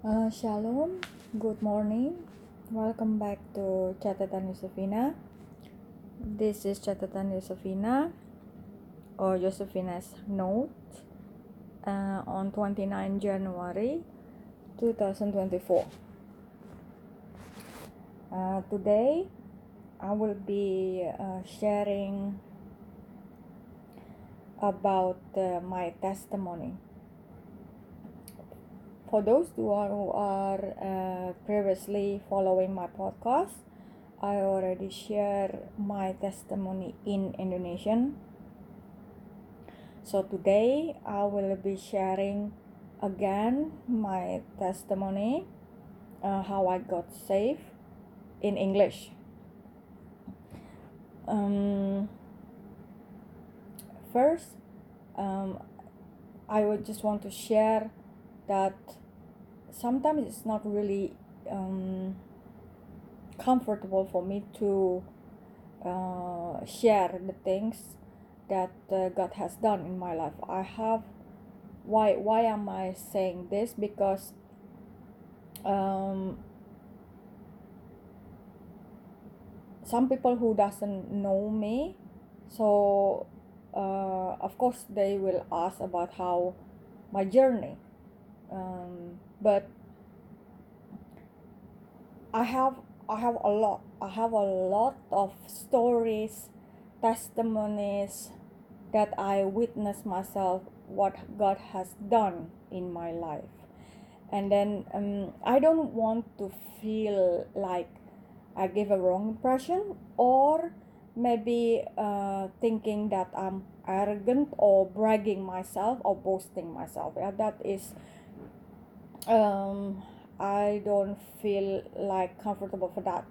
Uh, shalom, good morning. Welcome back to Catatan Josephine. This is Catatan Josephine or Josephine's note uh, on 29 January 2024. Uh, today I will be uh, sharing about uh, my testimony. For those who are, who are uh, previously following my podcast, I already shared my testimony in Indonesian. So today I will be sharing again my testimony, uh, how I got saved in English. Um, first, um, I would just want to share that sometimes it's not really um, comfortable for me to uh, share the things that uh, God has done in my life. I have why why am I saying this? Because um, some people who doesn't know me, so uh, of course they will ask about how my journey. Um, but I have I have a lot. I have a lot of stories, testimonies that I witnessed myself what God has done in my life. And then um, I don't want to feel like I give a wrong impression or maybe uh, thinking that I'm arrogant or bragging myself or boasting myself. Yeah, that is um, I don't feel like comfortable for that.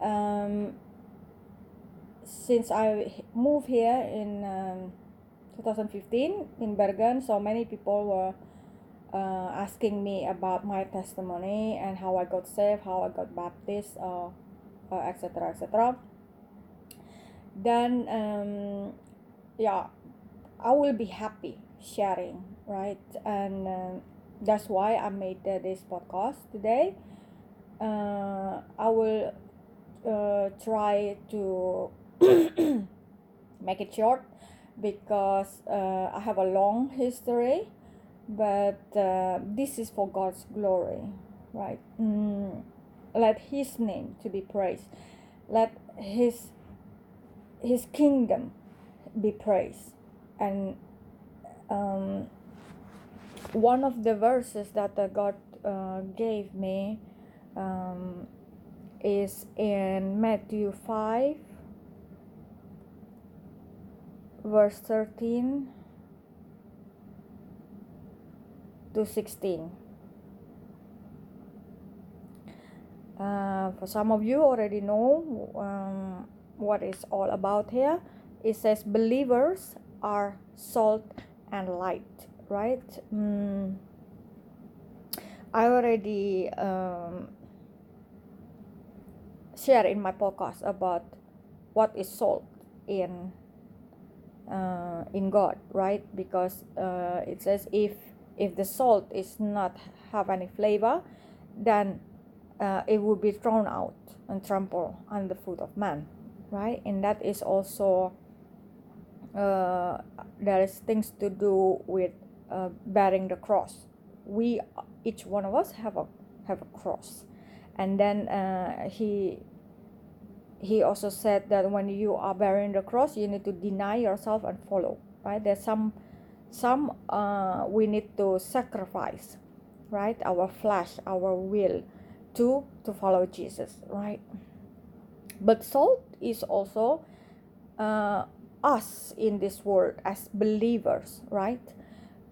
Um, since I moved here in um, 2015 in Bergen, so many people were uh, asking me about my testimony and how I got saved, how I got baptized, uh, etc. etc. Then, um, yeah, I will be happy sharing, right? And uh, that's why I made uh, this podcast today. Uh, I will uh, try to make it short because uh, I have a long history, but uh, this is for God's glory, right? Mm, let His name to be praised. Let His His kingdom be praised, and um, one of the verses that God uh, gave me um, is in Matthew 5, verse 13 to 16. Uh, for some of you already know um, what it's all about here. It says believers are salt and light right? Mm, I already um, share in my podcast about what is salt in uh, in God, right? Because uh, it says if if the salt is not have any flavor, then uh, it will be thrown out and trampled on the foot of man, right? And that is also uh, there is things to do with uh, bearing the cross. We each one of us have a have a cross, and then uh, he he also said that when you are bearing the cross, you need to deny yourself and follow. Right? There's some some uh, we need to sacrifice, right? Our flesh, our will, to to follow Jesus. Right? But salt is also uh, us in this world as believers, right?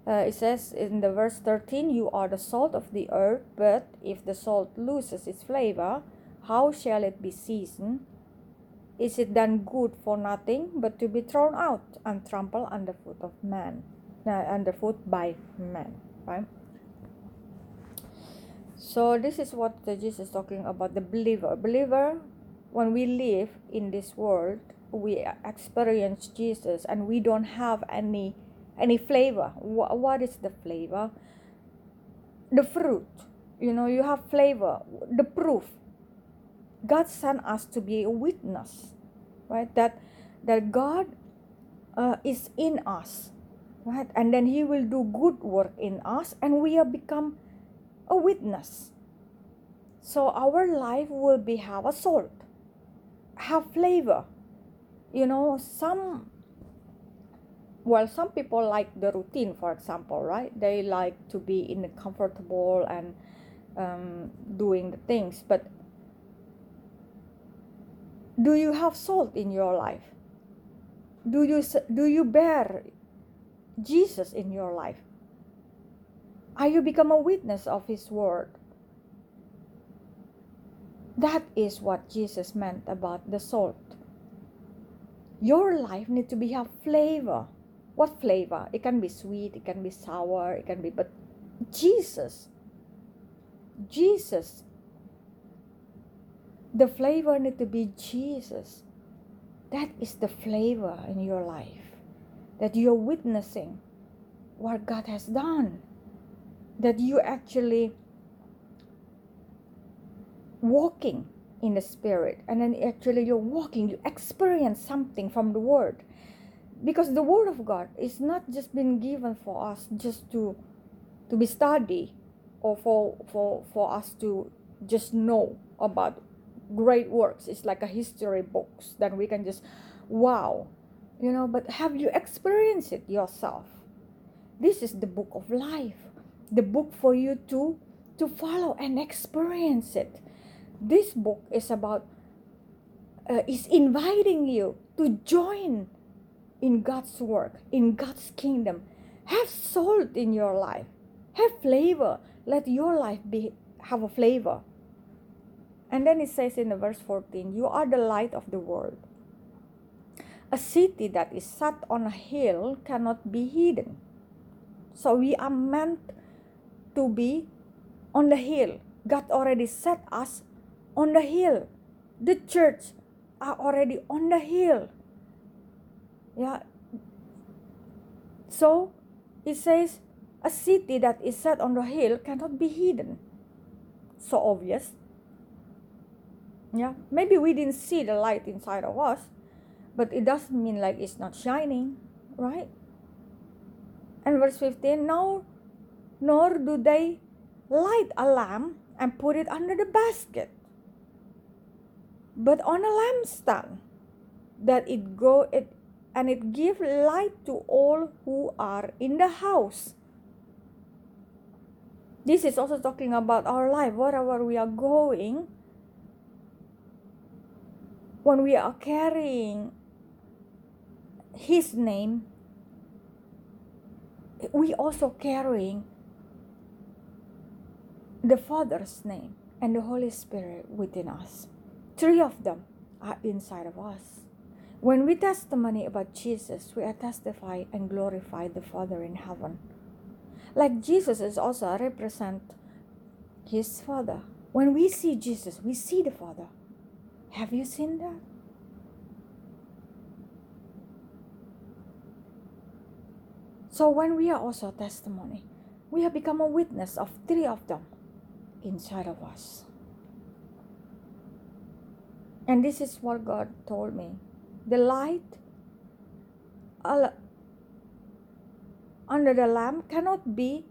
Uh, it says in the verse 13, You are the salt of the earth, but if the salt loses its flavor, how shall it be seasoned? Is it then good for nothing but to be thrown out and trampled underfoot of man, uh, underfoot by man, right? So this is what Jesus is talking about the believer. Believer, when we live in this world, we experience Jesus and we don't have any any flavor? What, what is the flavor? The fruit. You know you have flavor. The proof. God sent us to be a witness right? That that god uh, is in us right? And then he will do good work in us and we have become a witness. So our life will be have a salt have flavor. You know some well some people like the routine for example right? They like to be in the comfortable and um, doing the things. But do you have salt in your life? Do you do you bear jesus in your life? Are you become a witness of his word? That is what jesus meant about the salt. Your life need to be have flavor what flavor? It can be sweet it can be sour it can be but jesus jesus. The flavor need to be jesus. That is the flavor in your life that you're witnessing what god has done. That you actually walking in the spirit and then actually you're walking you experience something from the word because the word of god is not just been given for us just to to be studied or for for for us to just know about great works. It's like a history books that we can just wow you know but have you experienced it yourself? This is the book of life. The book for you to to follow and experience it. This book is about uh, is inviting you to join in God's work, in God's kingdom. Have salt in your life. Have flavor. Let your life be have a flavor. And then it says in the verse 14, you are the light of the world. A city that is set on a hill cannot be hidden. So we are meant to be on the hill. God already set us on the hill. The church are already on the hill. Yeah. So it says a city that is set on the hill cannot be hidden. So obvious. Yeah. Maybe we didn't see the light inside of us, but it doesn't mean like it's not shining, right? And verse 15, no, nor do they light a lamp and put it under the basket but on a lampstand that it go it and it give light to all who are in the house. This is also talking about our life wherever we are going. When we are carrying his name we also carrying the father's name and the holy spirit within us. Three of them are inside of us. When we testimony about Jesus, we are testify and glorify the Father in heaven. Like Jesus is also represent his Father. When we see Jesus, we see the Father. Have you seen that? So when we are also testimony, we have become a witness of three of them inside of us. And this is what God told me. The light under the lamp cannot be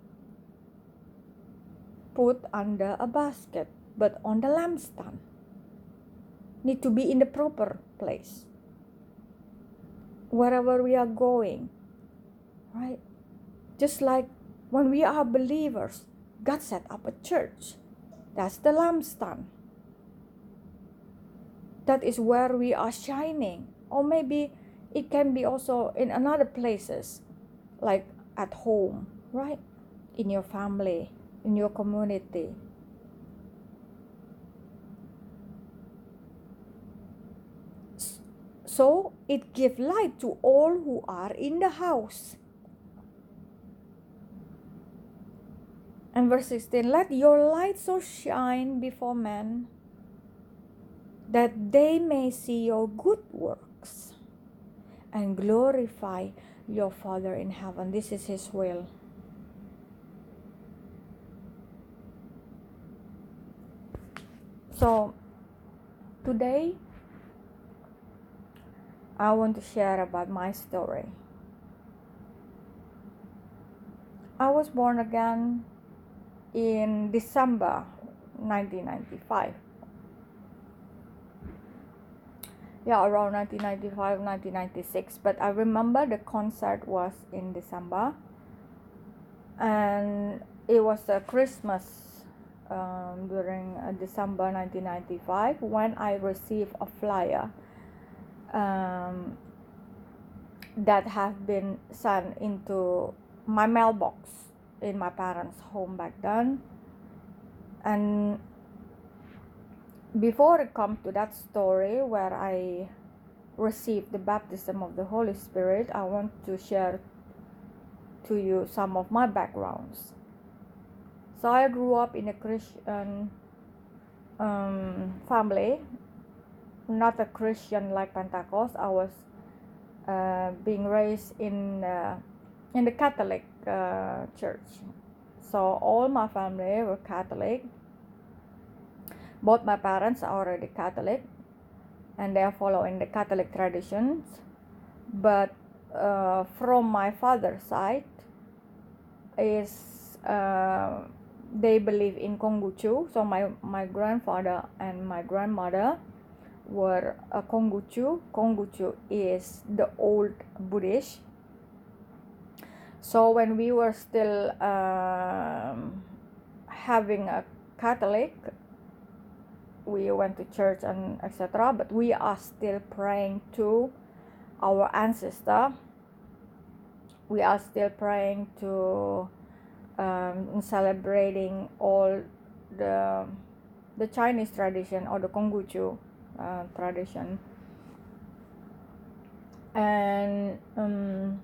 put under a basket, but on the lampstand. Need to be in the proper place. Wherever we are going, right? Just like when we are believers, God set up a church. That's the lampstand that is where we are shining or maybe it can be also in another places like at home right? In your family in your community. So it gives light to all who are in the house. And verse 16 let your light so shine before men that they may see your good works and glorify your Father in heaven. This is His will. So today I want to share about my story. I was born again in December 1995. Yeah, around 1995, 1996. But I remember the concert was in December, and it was a Christmas um, during uh, December 1995 when I received a flyer um, that have been sent into my mailbox in my parents' home back then. And before I come to that story where I received the baptism of the Holy Spirit, I want to share to you some of my backgrounds. So I grew up in a Christian um, family, not a Christian like Pentecost. I was uh, being raised in uh, in the Catholic uh, church. So all my family were Catholic. Both my parents are already Catholic, and they are following the Catholic traditions. But uh, from my father's side, is uh, they believe in Konghucu. So my my grandfather and my grandmother were a Konghucu. Konghucu is the old Buddhist so when we were still um, having a Catholic, we went to church and etc. But we are still praying to our ancestor. We are still praying to um, celebrating all the the Chinese tradition or the Konghucu uh, tradition. And um,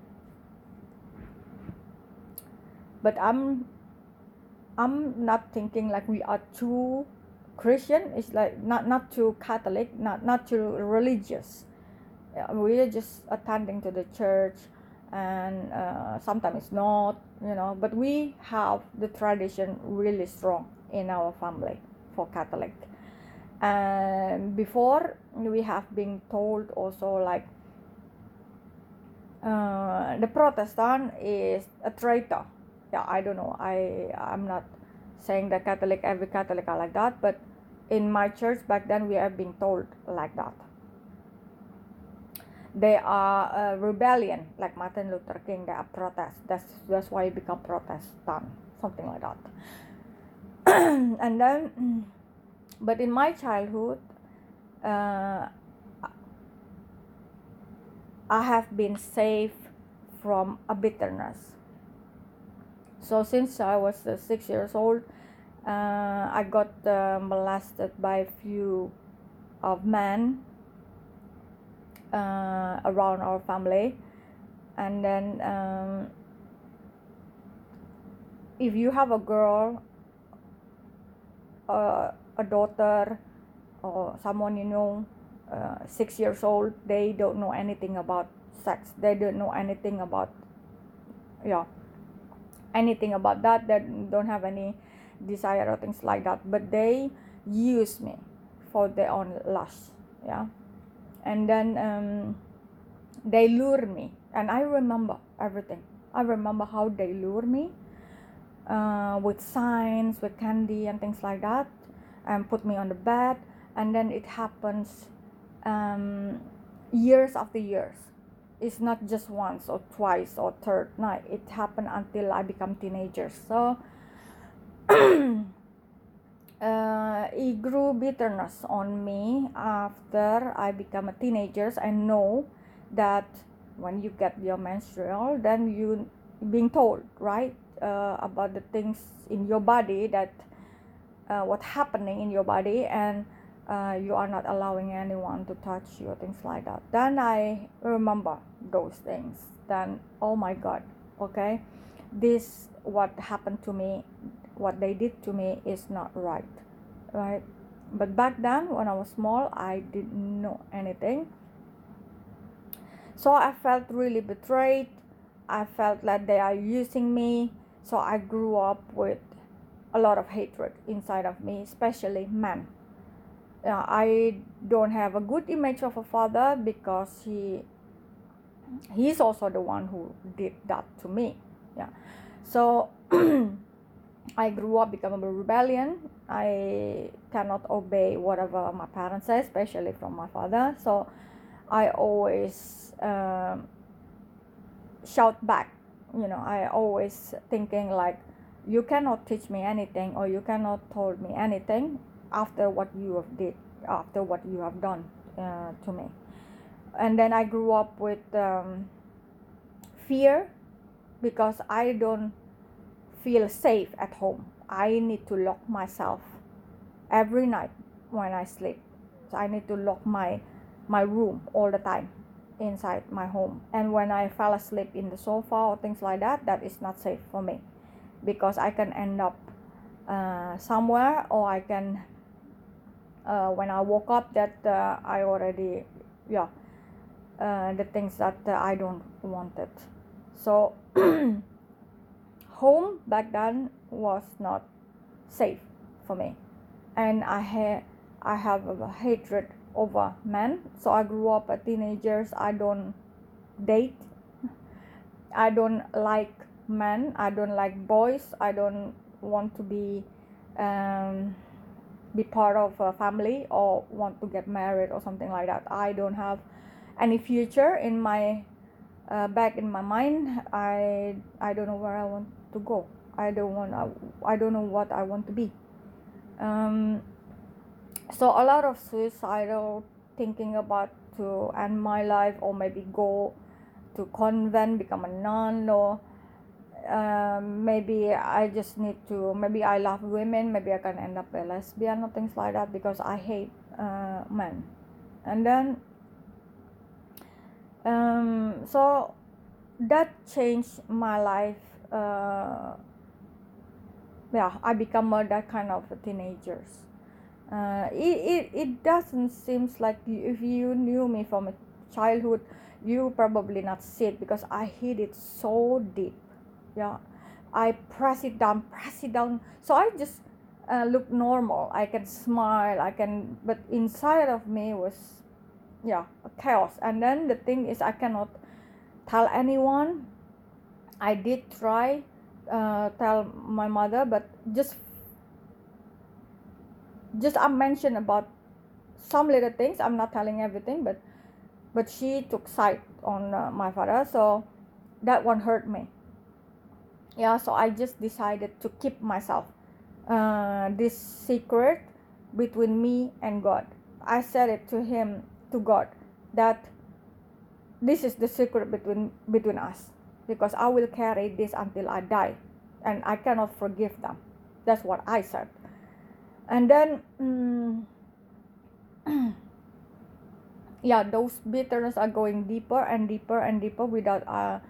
but i'm i'm not thinking like we are too christian is like not not too catholic not not too religious. We're just attending to the church and uh, sometimes not you know but we have the tradition really strong in our family for catholic. And before we have been told also like uh, the protestant is a traitor. Yeah i don't know. I i'm not saying that catholic every catholic are like that but in my church back then we have been told like that. They are a rebellion like martin luther king they are protest. That's that's why you become protestant something like that. And then but in my childhood uh, i have been saved from a bitterness. So since I was uh, six years old, uh, I got uh, molested by a few of men uh, around our family, and then um, if you have a girl, uh, a daughter, or someone you know, uh, six years old, they don't know anything about sex. They don't know anything about yeah anything about that they don't have any desire or things like that. But they use me for their own lust yeah. And then um, they lure me. And i remember everything. I remember how they lure me uh, with signs with candy and things like that and put me on the bed. And then it happens um, years after years. It's not just once or twice or third night. It happened until i become teenager. So uh, it grew bitterness on me after i become a teenager. I know that when you get your menstrual then you being told right uh, about the things in your body that uh, what happening in your body and uh, you are not allowing anyone to touch you things like that. Then i remember those things. Then oh my god okay? This what happened to me what they did to me is not right right? But back then when i was small i didn't know anything. So i felt really betrayed. I felt like they are using me. So i grew up with a lot of hatred inside of me especially men. Uh, I don't have a good image of a father because he he's also the one who did that to me. Yeah. So I grew up becoming a rebellion. I cannot obey whatever my parents say, especially from my father. So I always um, shout back. You know, I always thinking like, you cannot teach me anything or you cannot told me anything after what you have did, after what you have done uh, to me. And then I grew up with um, fear because I don't feel safe at home. I need to lock myself every night when I sleep. So I need to lock my my room all the time inside my home. And when I fell asleep in the sofa or things like that, that is not safe for me because I can end up uh, somewhere or I can uh, when I woke up that uh, I already yeah uh, the things that uh, I don't wanted. So home back then was not safe for me. And i had i have a hatred over men. So i grew up as teenagers. I don't date. I don't like men. I don't like boys. I don't want to be um, be part of a family or want to get married or something like that. I don't have any future in my uh, back in my mind. I i don't know where i want to go. I don't want I, I don't know what i want to be. Um, so a lot of suicidal thinking about to end my life or maybe go to convent become a nun or um, maybe I just need to maybe I love women maybe I can end up a lesbian or things like that because I hate uh, men. And then um, so that changed my life uh, yeah i become a, that kind of teenagers uh, it, it, it doesn't seems like if you knew me from a childhood you probably not see it because i hid it so deep. Yeah i press it down press it down. So i just uh, look normal. I can smile i can but inside of me was yeah chaos. And then the thing is i cannot tell anyone I did try uh, tell my mother, but just just I mentioned about some little things. I'm not telling everything, but but she took side on uh, my father, so that one hurt me. Yeah, so I just decided to keep myself uh, this secret between me and God. I said it to him, to God, that this is the secret between between us because I will carry this until I die and I cannot forgive them. That's what I said. And then, um, yeah, those bitterness are going deeper and deeper and deeper without uh,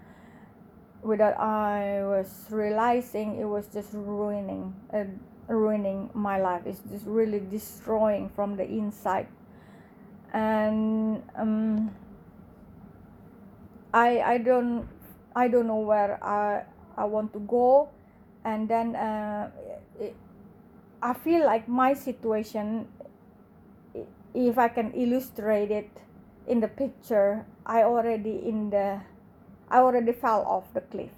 without I was realizing it was just ruining uh, ruining my life. It's just really destroying from the inside. And um, I I don't I don't know where I I want to go, and then uh, it, I feel like my situation. If I can illustrate it in the picture, I already in the, I already fell off the cliff,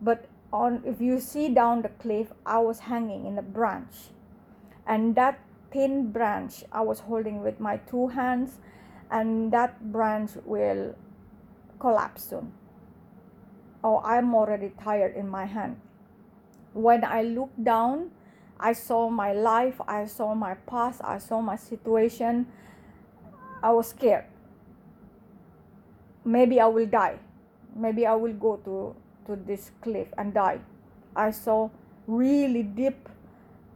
but on if you see down the cliff, I was hanging in a branch, and that thin branch I was holding with my two hands, and that branch will collapse soon oh i'm already tired in my hand. When i looked down i saw my life i saw my past i saw my situation. I was scared. Maybe i will die. Maybe i will go to to this cliff and die. I saw really deep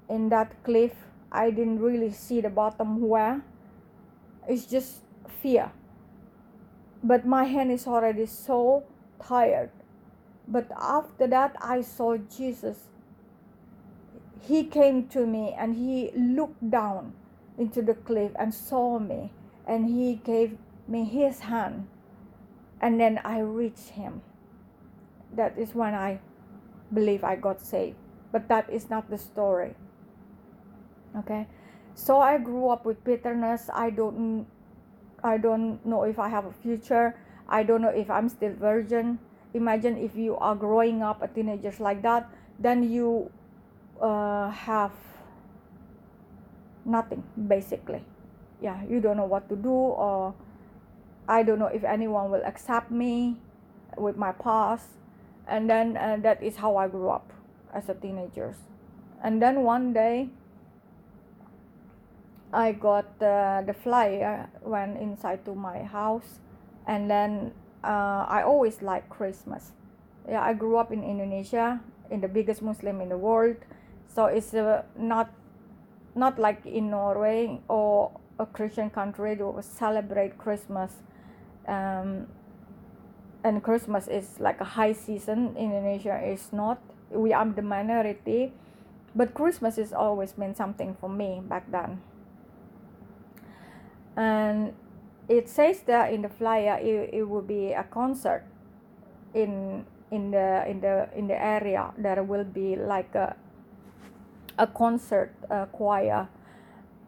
in that cliff. I didn't really see the bottom where. It's just fear. But my hand is already so tired but after that, I saw Jesus. He came to me and he looked down into the cliff and saw me and he gave me his hand. And then I reached him. That is when I believe I got saved. But that is not the story. Okay? so i grew up with bitterness i don't i don't know if i have a future i don't know if i'm still virgin imagine if you are growing up a teenagers like that then you uh, have nothing basically. Yeah you don't know what to do or i don't know if anyone will accept me with my past. And then uh, that is how i grew up as a teenager. And then one day i got uh, the flyer went inside to my house. And then uh, i always like christmas. Yeah i grew up in indonesia in the biggest muslim in the world. So it's uh, not not like in norway or a christian country to celebrate christmas. Um, and christmas is like a high season. Indonesia is not. We are the minority. But christmas has always meant something for me back then. And it says that in the flyer it, it will be a concert in in the in the in the area there will be like a a concert a choir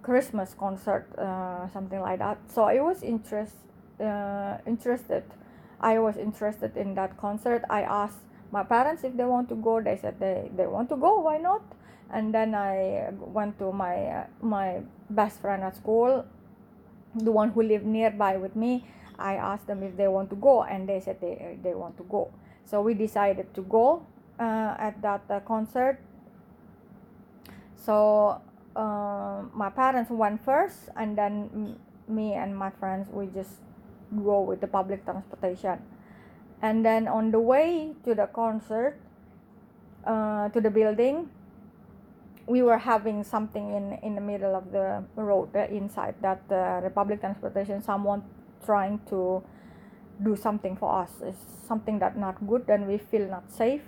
christmas concert uh, something like that. So i was interest uh, interested. I was interested in that concert. I asked my parents if they want to go. They said they, they want to go. Why not? And then i went to my uh, my best friend at school the one who lived nearby with me i asked them if they want to go and they said they, they want to go. So we decided to go uh, at that uh, concert. So uh, my parents went first and then m- me and my friends we just go with the public transportation. And then on the way to the concert uh, to the building we were having something in in the middle of the road uh, inside that uh, the public transportation someone trying to do something for us. It's something that not good and we feel not safe.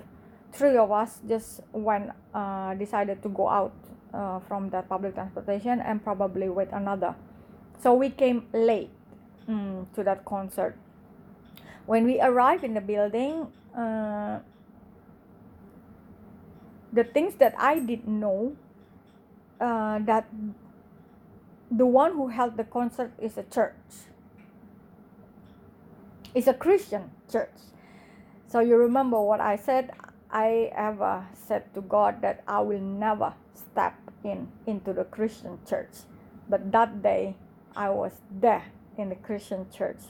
Three of us just went uh, decided to go out uh, from that public transportation and probably with another. So we came late mm, to that concert. When we arrived in the building uh, the things that i didn't know uh, that the one who held the concert is a church. It's a christian church. So you remember what i said? I ever said to god that i will never step in into the christian church. But that day i was there in the christian church.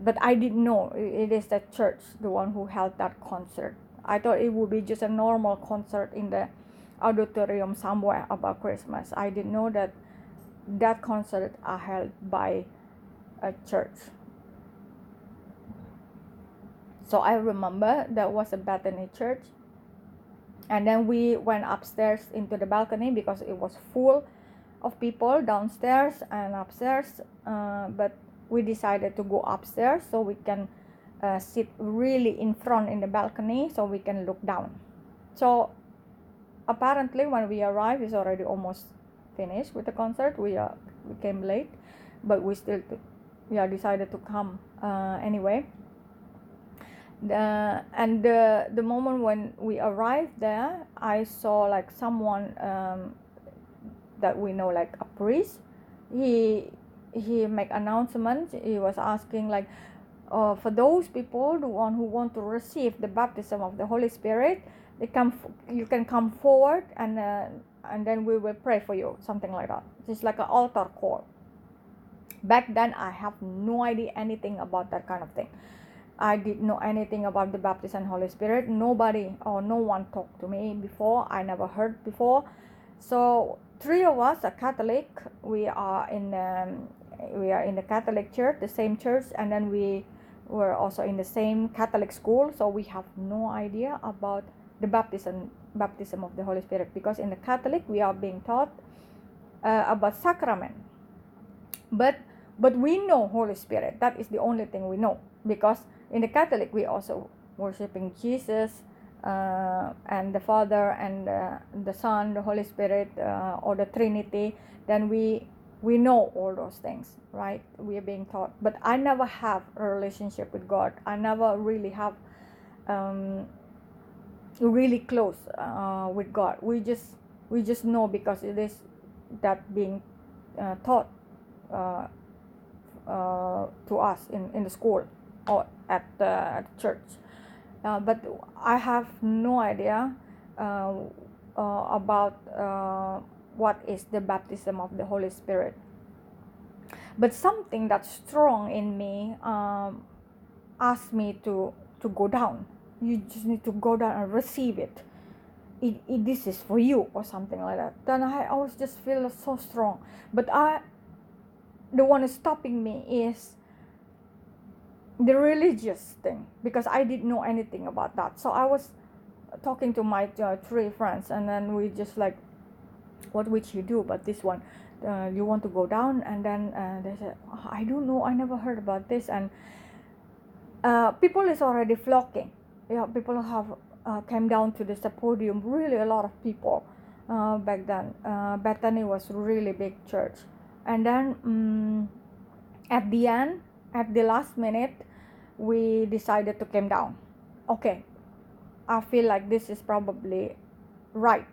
But i didn't know. It is the church the one who held that concert i thought it would be just a normal concert in the auditorium somewhere about christmas. I didn't know that that concert are held by a church. So i remember that was a bethany church. And then we went upstairs into the balcony because it was full of people downstairs and upstairs uh, but we decided to go upstairs so we can uh, sit really in front in the balcony so we can look down. So apparently when we arrived it's already almost finished with the concert. We are we came late but we still t- we are decided to come uh, anyway. The and the the moment when we arrived there i saw like someone um, that we know like a priest. He he make announcements he was asking like uh, for those people the one who want to receive the baptism of the holy spirit they come you can come forward and uh, and then we will pray for you something like that. It's like an altar call. Back then i have no idea anything about that kind of thing. I didn't know anything about the baptism and holy spirit. Nobody or no one talked to me before. I never heard before. So three of us are catholic. We are in um, we are in the catholic church the same church and then we were also in the same catholic school so we have no idea about the baptism baptism of the holy spirit because in the catholic we are being taught uh, about sacrament. But but we know holy spirit. That is the only thing we know because in the catholic we also worshiping jesus uh, and the father and uh, the son the holy spirit uh, or the trinity. Then we we know all those things right? We are being taught. But i never have a relationship with god. I never really have um, really close uh, with god. We just we just know because it is that being uh, taught uh, uh, to us in, in the school or at the, at the church. Uh, but I have no idea uh, uh, about uh, what is the baptism of the Holy Spirit. But something that's strong in me um, asked me to, to go down. You just need to go down and receive it. It, it, this is for you or something like that then I always just feel so strong but I the one stopping me is the religious thing because I didn't know anything about that. So I was talking to my uh, three friends, and then we just like, what would you do? But this one, uh, you want to go down? And then uh, they said, oh, I don't know. I never heard about this. And uh, people is already flocking. Yeah, people have uh, came down to this podium. Really, a lot of people uh, back then. Uh, Bethany was really big church, and then um, at the end, at the last minute, we decided to come down. Okay, I feel like this is probably right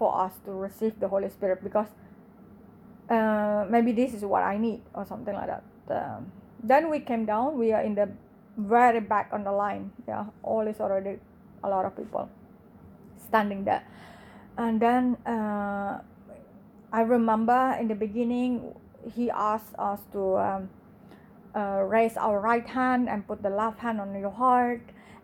for us to receive the Holy Spirit because uh, maybe this is what I need or something like that. Um, then we came down. We are in the very back on the line. Yeah, all is already a lot of people standing there, and then uh, I remember in the beginning he asked us to. Um, uh, raise our right hand and put the left hand on your heart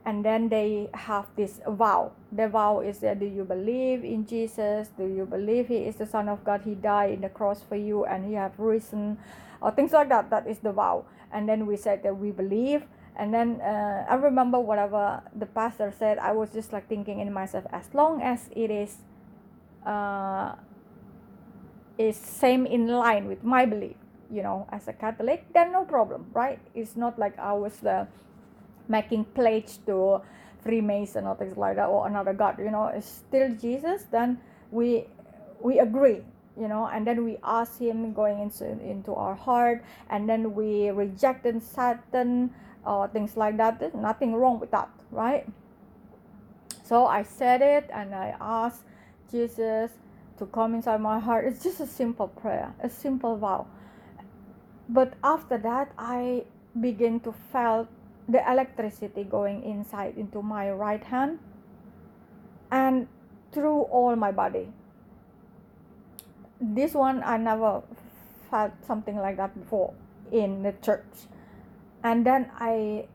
and then they have this vow. The vow is that do you believe in jesus? Do you believe he is the son of god? He died in the cross for you and he have risen or things like that. That is the vow. And then we said that we believe. And then uh, i remember whatever the pastor said i was just like thinking in myself as long as it is uh, is same in line with my belief you know as a catholic then no problem right? It's not like i was uh, making pledge to freemason or things like that or another god you know it's still jesus then we we agree you know and then we ask him going into into our heart and then we rejected satan or uh, things like that. There's nothing wrong with that right? So i said it and i asked jesus to come inside my heart. It's just a simple prayer a simple vow. But after that i begin to feel the electricity going inside into my right hand and through all my body. This one i never felt something like that before in the church. And then i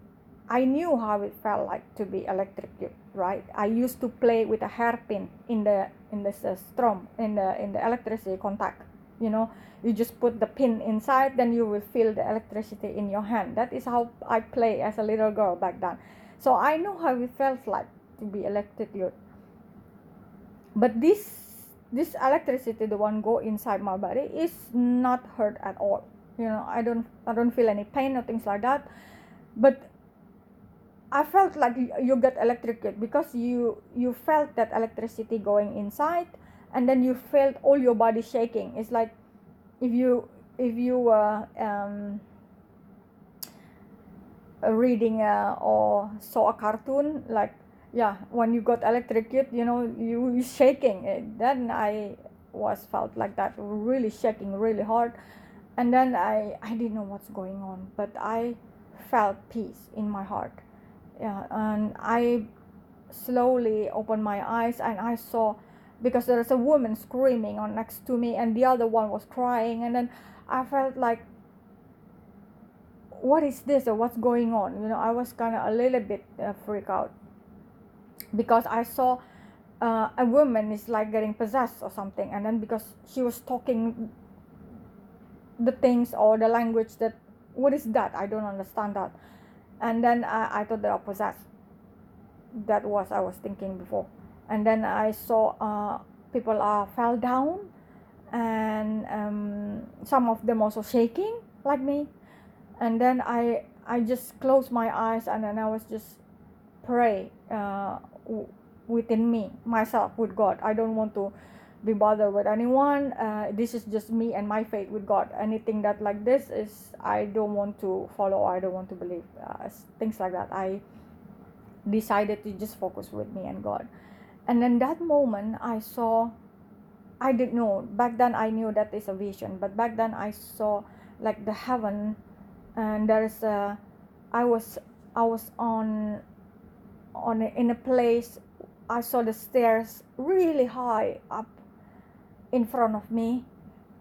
i knew how it felt like to be electrocuted right? I used to play with a hairpin in the in the uh, strom in the in the electricity contact you know you just put the pin inside then you will feel the electricity in your hand. That is how i play as a little girl back then. So i know how it felt like to be electrocuted but this this electricity the one go inside my body is not hurt at all. You know i don't i don't feel any pain or things like that. But i felt like you get electrocuted because you you felt that electricity going inside and then you felt all your body shaking. It's like if you if you were um, reading uh, or saw a cartoon like yeah when you got electrocuted you know you, you shaking. It, then i was felt like that really shaking really hard. And then i i didn't know what's going on but i felt peace in my heart. Yeah and i slowly opened my eyes and i saw because there's a woman screaming on next to me and the other one was crying and then i felt like what is this or what's going on? You know i was kind of a little bit uh, freaked out. Because i saw uh, a woman is like getting possessed or something and then because she was talking the things or the language that what is that? I don't understand that. And then i, I thought they are possessed. That was i was thinking before and then I saw uh, people uh, fell down and um, some of them also shaking like me. And then I I just closed my eyes and then I was just pray uh, w- within me myself with God. I don't want to be bothered with anyone. Uh, this is just me and my faith with God. Anything that like this is I don't want to follow. I don't want to believe uh, things like that. I decided to just focus with me and God and in that moment i saw I didn't know back then. I knew that is a vision, but back then I saw like the heaven, and there is a. I was I was on on in a place. I saw the stairs really high up in front of me.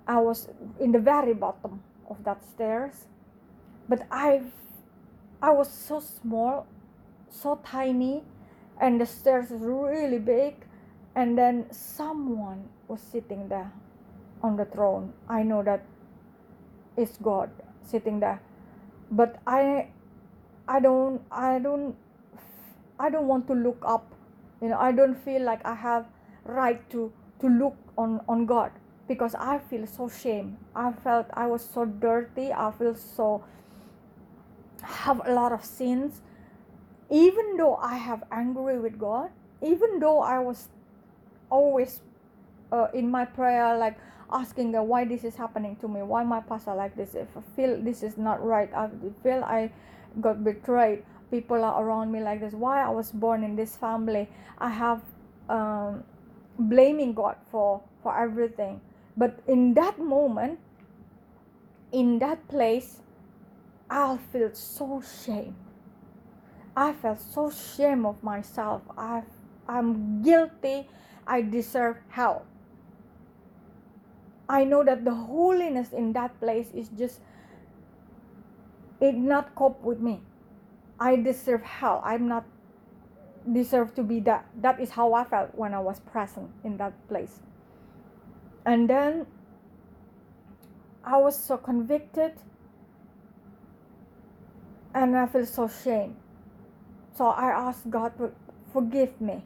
I was in the very bottom of that stairs, but I I was so small, so tiny, and the stairs is really big, and then someone was sitting there on the throne. I know that it's God sitting there. But I I don't I don't I don't want to look up. You know, I don't feel like I have right to to look on on God because I feel so shame. I felt I was so dirty. I feel so have a lot of sins. Even though I have angry with God, even though I was always uh, in my prayer like asking God why this is happening to me, why my pastor like this, if I feel this is not right, I feel I got betrayed, people are around me like this, why I was born in this family, I have um, blaming God for for everything. But in that moment, in that place, I felt so shame. I felt so shame of myself. I I'm guilty. I deserve hell. I know that the holiness in that place is just it not cope with me. I deserve hell. I'm not deserve to be that. That is how I felt when I was present in that place. And then I was so convicted and I feel so shame. So I asked God to forgive me.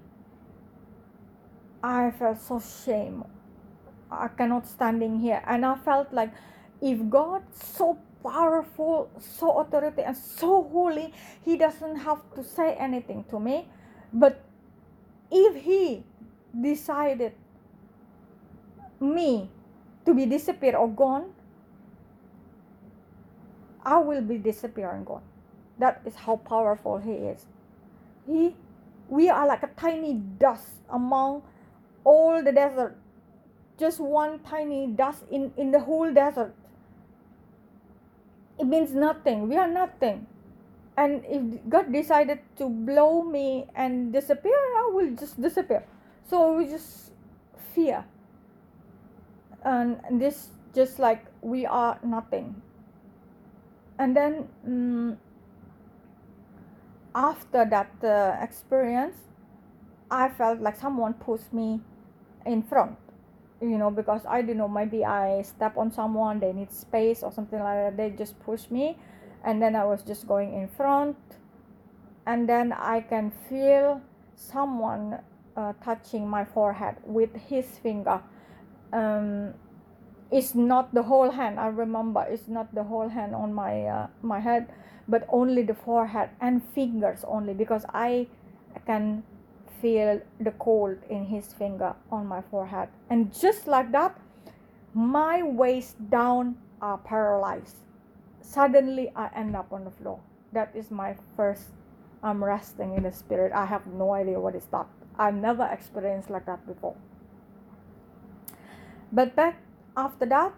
I felt so shame I cannot standing here. And I felt like if God so powerful, so authority and so holy, he doesn't have to say anything to me. But if he decided me to be disappeared or gone, I will be disappearing gone. That is how powerful he is. He we are like a tiny dust among all the desert just one tiny dust in, in the whole desert. It means nothing. We are nothing. And if God decided to blow me and disappear, I will just disappear. So we just fear. And this just like we are nothing. And then um, after that uh, experience, I felt like someone pushed me in front you know because i don't know maybe i step on someone they need space or something like that they just push me and then i was just going in front and then i can feel someone uh, touching my forehead with his finger. Um, it's not the whole hand i remember it's not the whole hand on my uh, my head but only the forehead and fingers only because i can feel the cold in his finger on my forehead. And just like that, my waist down are paralyzed. Suddenly, I end up on the floor. That is my first. I'm resting in the spirit. I have no idea what is that. I've never experienced like that before. But back after that,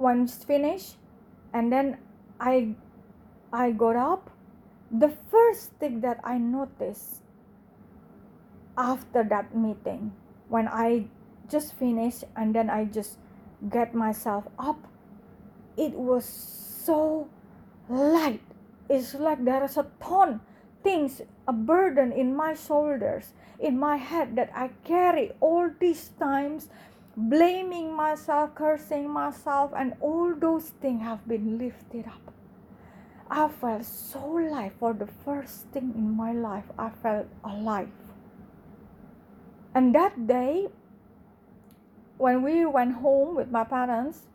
it's finished, and then I, I got up. The first thing that I noticed after that meeting when I just finished and then I just get myself up it was so light it's like there is a ton things a burden in my shoulders in my head that I carry all these times blaming myself cursing myself and all those things have been lifted up I felt so alive for the first thing in my life I felt alive and that day, when we went home with my parents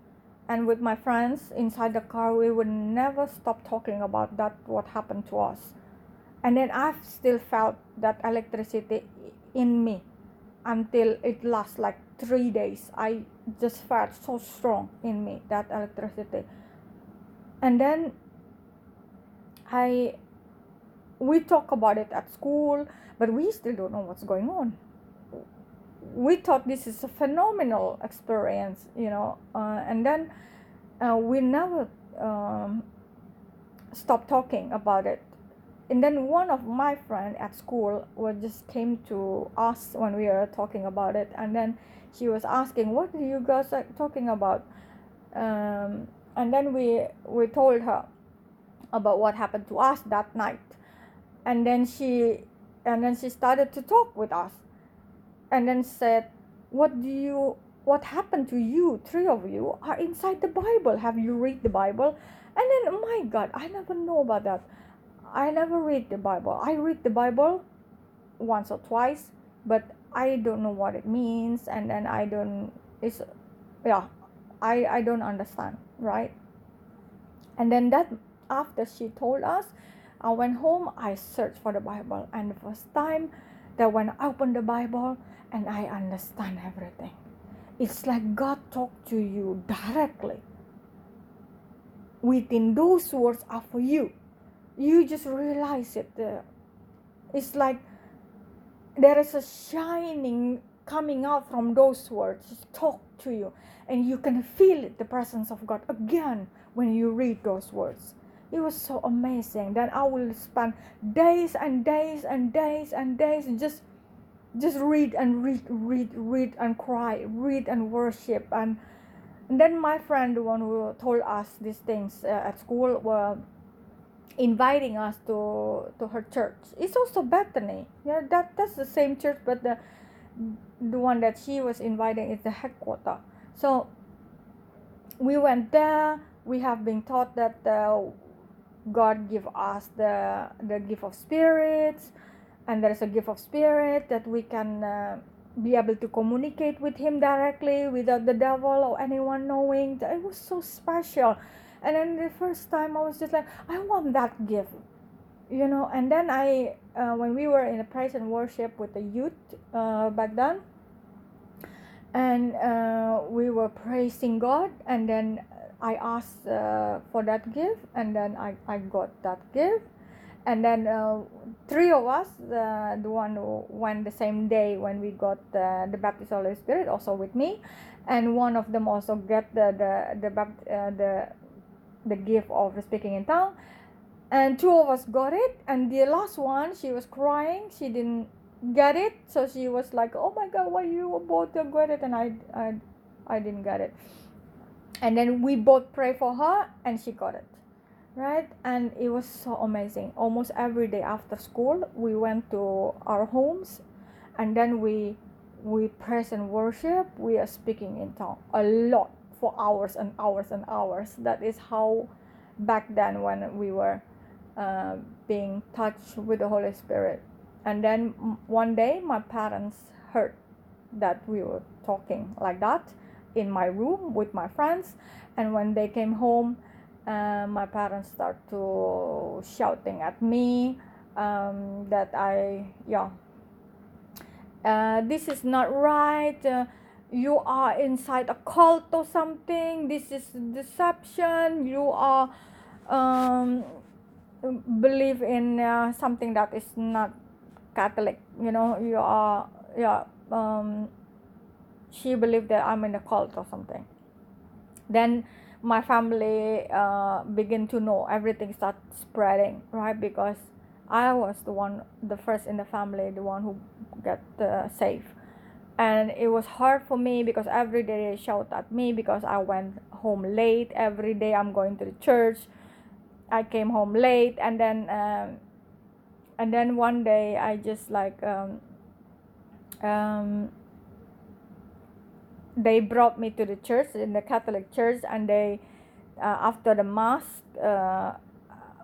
and with my friends inside the car, we would never stop talking about that, what happened to us. And then I still felt that electricity in me until it lasts like three days. I just felt so strong in me, that electricity. And then I we talk about it at school, but we still don't know what's going on. We thought this is a phenomenal experience you know uh, and then uh, we never um, stopped talking about it. And then one of my friend at school was just came to us when we were talking about it and then she was asking what are you guys are talking about? Um, and then we we told her about what happened to us that night. And then she and then she started to talk with us. And then said what do you what happened to you? Three of you are inside the bible. Have you read the bible? And then my god i never know about that. I never read the bible. I read the bible once or twice but i don't know what it means. And then i don't it's yeah i i don't understand right? And then that after she told us i went home i searched for the bible. And the first time that when i opened the bible and i understand everything it's like god talked to you directly within those words are for you. You just realize it it's like there is a shining coming out from those words just talk to you. And you can feel the presence of god again when you read those words it was so amazing then i will spend days and days and days and days just just read and read read read and cry read and worship. And, and then my friend the one who told us these things uh, at school were inviting us to to her church. It's also bethany. Yeah that that's the same church but the the one that she was inviting is the headquarter. So we went there. We have been taught that uh, god give us the the gift of spirits and there is a gift of spirit that we can uh, be able to communicate with him directly without the devil or anyone knowing. It was so special. And then the first time i was just like i want that gift you know? And then i uh, when we were in a praise and worship with the youth uh, back then and uh, we were praising god and then i asked uh, for that gift and then i, I got that gift. And then uh, three of us the, the one who went the same day when we got the, the baptist holy spirit also with me. And one of them also get the the the, uh, the the gift of speaking in tongue. And two of us got it. And the last one she was crying. She didn't get it. So she was like oh my god why you both got it and I, I i didn't get it and then we both pray for her and she got it right? And it was so amazing. Almost every day after school we went to our homes and then we we praise and worship. We are speaking in tongue a lot for hours and hours and hours. That is how back then when we were uh, being touched with the holy spirit. And then one day my parents heard that we were talking like that in my room with my friends and when they came home uh, my parents start to shouting at me um, that I yeah. Uh, this is not right uh, you are inside a cult or something this is deception you are um, believe in uh, something that is not catholic you know you are yeah um, she believed that i'm in a cult or something. Then my family uh, begin to know everything start spreading right? Because i was the one the first in the family the one who got uh, saved and it was hard for me because every day they shout at me because i went home late. Every day i'm going to the church. I came home late. And then um, and then one day i just like um, um, they brought me to the church in the Catholic church, and they uh, after the mass, uh,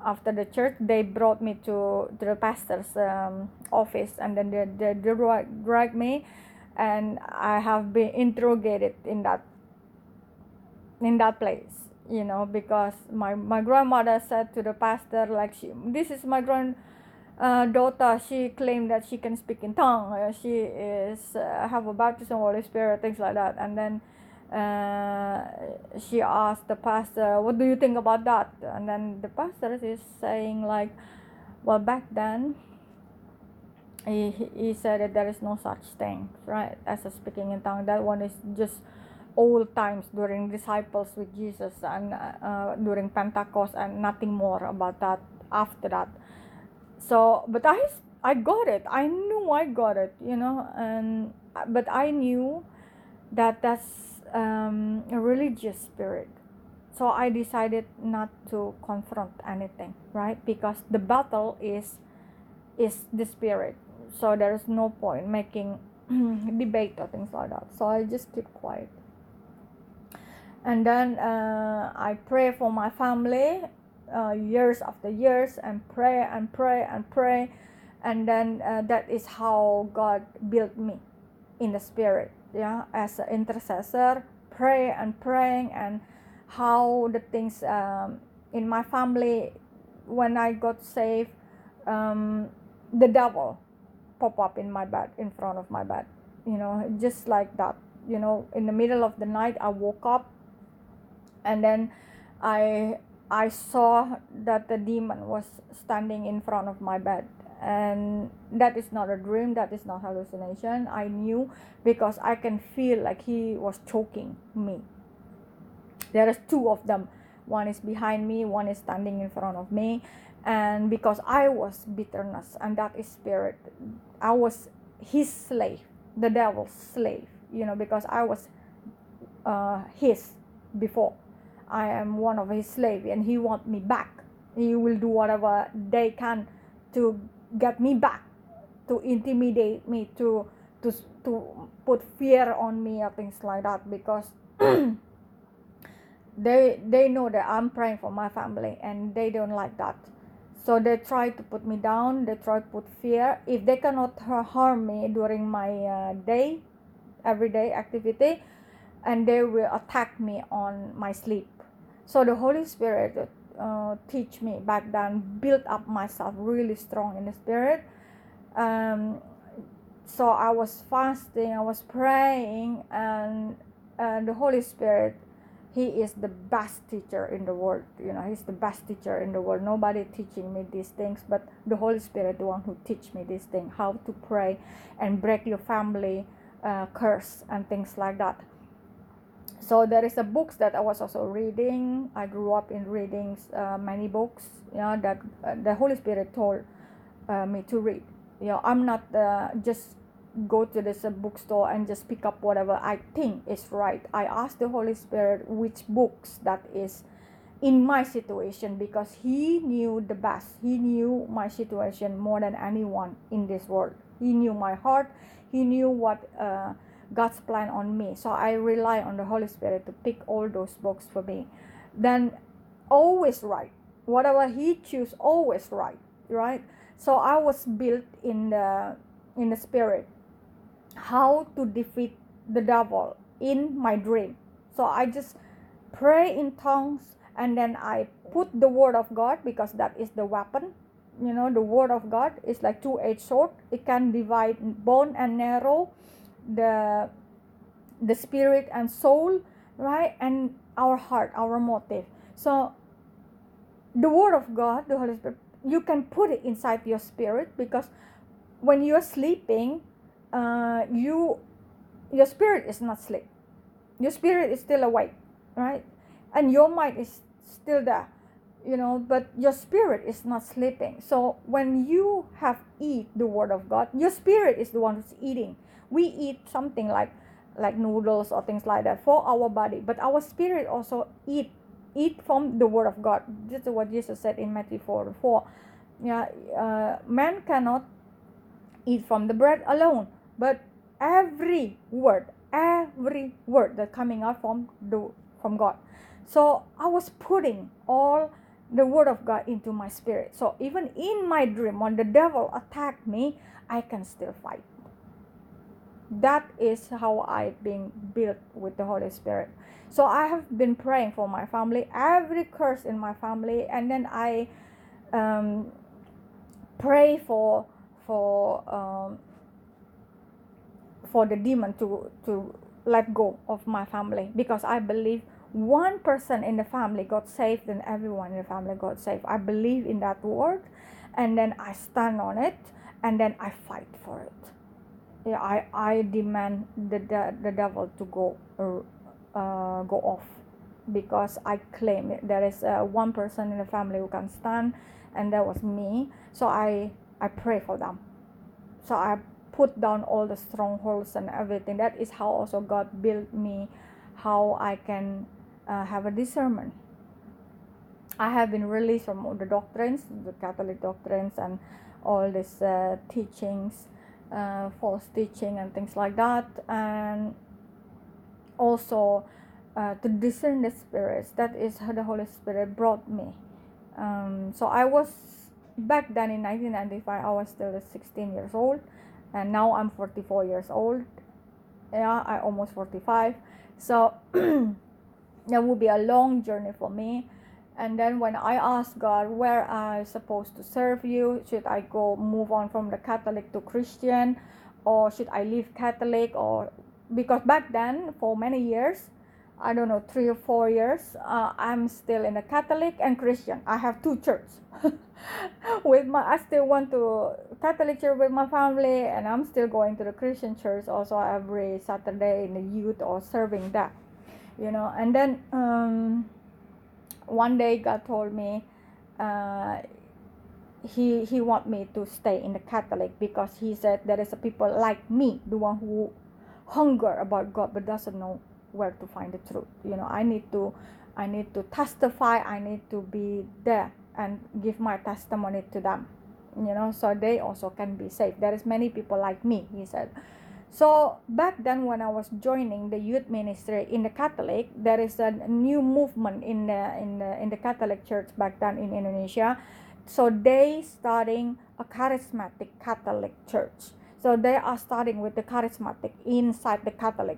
after the church, they brought me to, the pastor's um, office, and then they, they drag, drag me, and I have been interrogated in that in that place, you know, because my my grandmother said to the pastor like she this is my grand uh, daughter she claimed that she can speak in tongue uh, she is uh, have a baptism of the holy spirit things like that. And then uh, she asked the pastor what do you think about that? And then the pastor is saying like well back then he, he said that there is no such thing right as a speaking in tongue. That one is just old times during disciples with jesus and uh, during pentecost and nothing more about that after that so but i i got it. I knew i got it you know and but i knew that that's um, a religious spirit. So i decided not to confront anything right? Because the battle is is the spirit. So there is no point making debate or things like that. So i just keep quiet. And then uh, i pray for my family uh, years after years and pray and pray and pray. And then uh, that is how god built me in the spirit yeah as an intercessor pray and praying and how the things um, in my family when i got saved um, the devil pop up in my bed in front of my bed you know just like that you know. In the middle of the night i woke up and then i i saw that the demon was standing in front of my bed and that is not a dream that is not hallucination. I knew because i can feel like he was choking me. There is two of them. One is behind me one is standing in front of me and because i was bitterness and that is spirit i was his slave the devil's slave you know because i was uh, his before i am one of his slave and he want me back. He will do whatever they can to get me back to intimidate me to to to put fear on me or things like that because they they know that i'm praying for my family and they don't like that. So they try to put me down they try to put fear. If they cannot harm me during my uh, day everyday activity and they will attack me on my sleep so the holy spirit uh, teach me back then build up myself really strong in the spirit. Um, so i was fasting i was praying and and the holy spirit he is the best teacher in the world you know he's the best teacher in the world. Nobody teaching me these things but the holy spirit the one who teach me this thing how to pray and break your family uh, curse and things like that so there is a books that i was also reading i grew up in reading uh, many books you know that uh, the holy spirit told uh, me to read you know i'm not uh, just go to this uh, bookstore and just pick up whatever I think is right. I ask the Holy Spirit which books that is in my situation because He knew the best. He knew my situation more than anyone in this world. He knew my heart. He knew what uh, God's plan on me. So I rely on the Holy Spirit to pick all those books for me. Then always right. Whatever He choose, always right. Right. So I was built in the in the spirit how to defeat the devil in my dream. So I just pray in tongues and then I put the word of God because that is the weapon. You know, the word of God is like two-edged sword. It can divide bone and marrow, the the spirit and soul, right? And our heart, our motive. So the word of God, the Holy Spirit, you can put it inside your spirit because when you're sleeping, uh, you your spirit is not asleep your spirit is still awake right and your mind is still there you know but your spirit is not sleeping so when you have eat the word of god your spirit is the one who's eating we eat something like like noodles or things like that for our body but our spirit also eat eat from the word of god. This is what jesus said in matthew 4 4 yeah uh, man cannot eat from the bread alone but every word every word that coming out from the from god. So i was putting all the word of god into my spirit. So even in my dream when the devil attacked me i can still fight that is how i've been built with the holy spirit so i have been praying for my family every curse in my family and then i um, pray for for um, for the demon to to let go of my family because I believe one person in the family got saved and everyone in the family got saved. I believe in that word and then I stand on it and then I fight for it. I, I demand the, the, the devil to go uh, go off because I claim there is uh, one person in the family who can stand, and that was me. So I I pray for them. So I put down all the strongholds and everything. That is how also God built me, how I can uh, have a discernment. I have been released from all the doctrines, the Catholic doctrines, and all these uh, teachings, uh, false teaching, and things like that, and also uh, to discern the spirits. That is how the Holy Spirit brought me. Um, so I was back then in 1995. I was still 16 years old, and now I'm 44 years old. Yeah, I almost 45. So that would be a long journey for me. And then when I asked God where I supposed to serve you, should I go move on from the Catholic to Christian, or should I leave Catholic, or because back then for many years I don't know, three or four years, uh, I'm still in a Catholic and Christian. I have two churches. with my, I still went to Catholic church with my family, and I'm still going to the Christian church also every Saturday in the youth or serving that, you know. And then um, one day God told me, uh, he he want me to stay in the Catholic because he said there is a people like me, the one who hunger about God but doesn't know where to find the truth. You know i need to i need to testify i need to be there and give my testimony to them. You know so they also can be saved. There is many people like me he said so back then when i was joining the youth ministry in the catholic there is a new movement in the in the in the catholic church back then in indonesia so they starting a charismatic catholic church so they are starting with the charismatic inside the catholic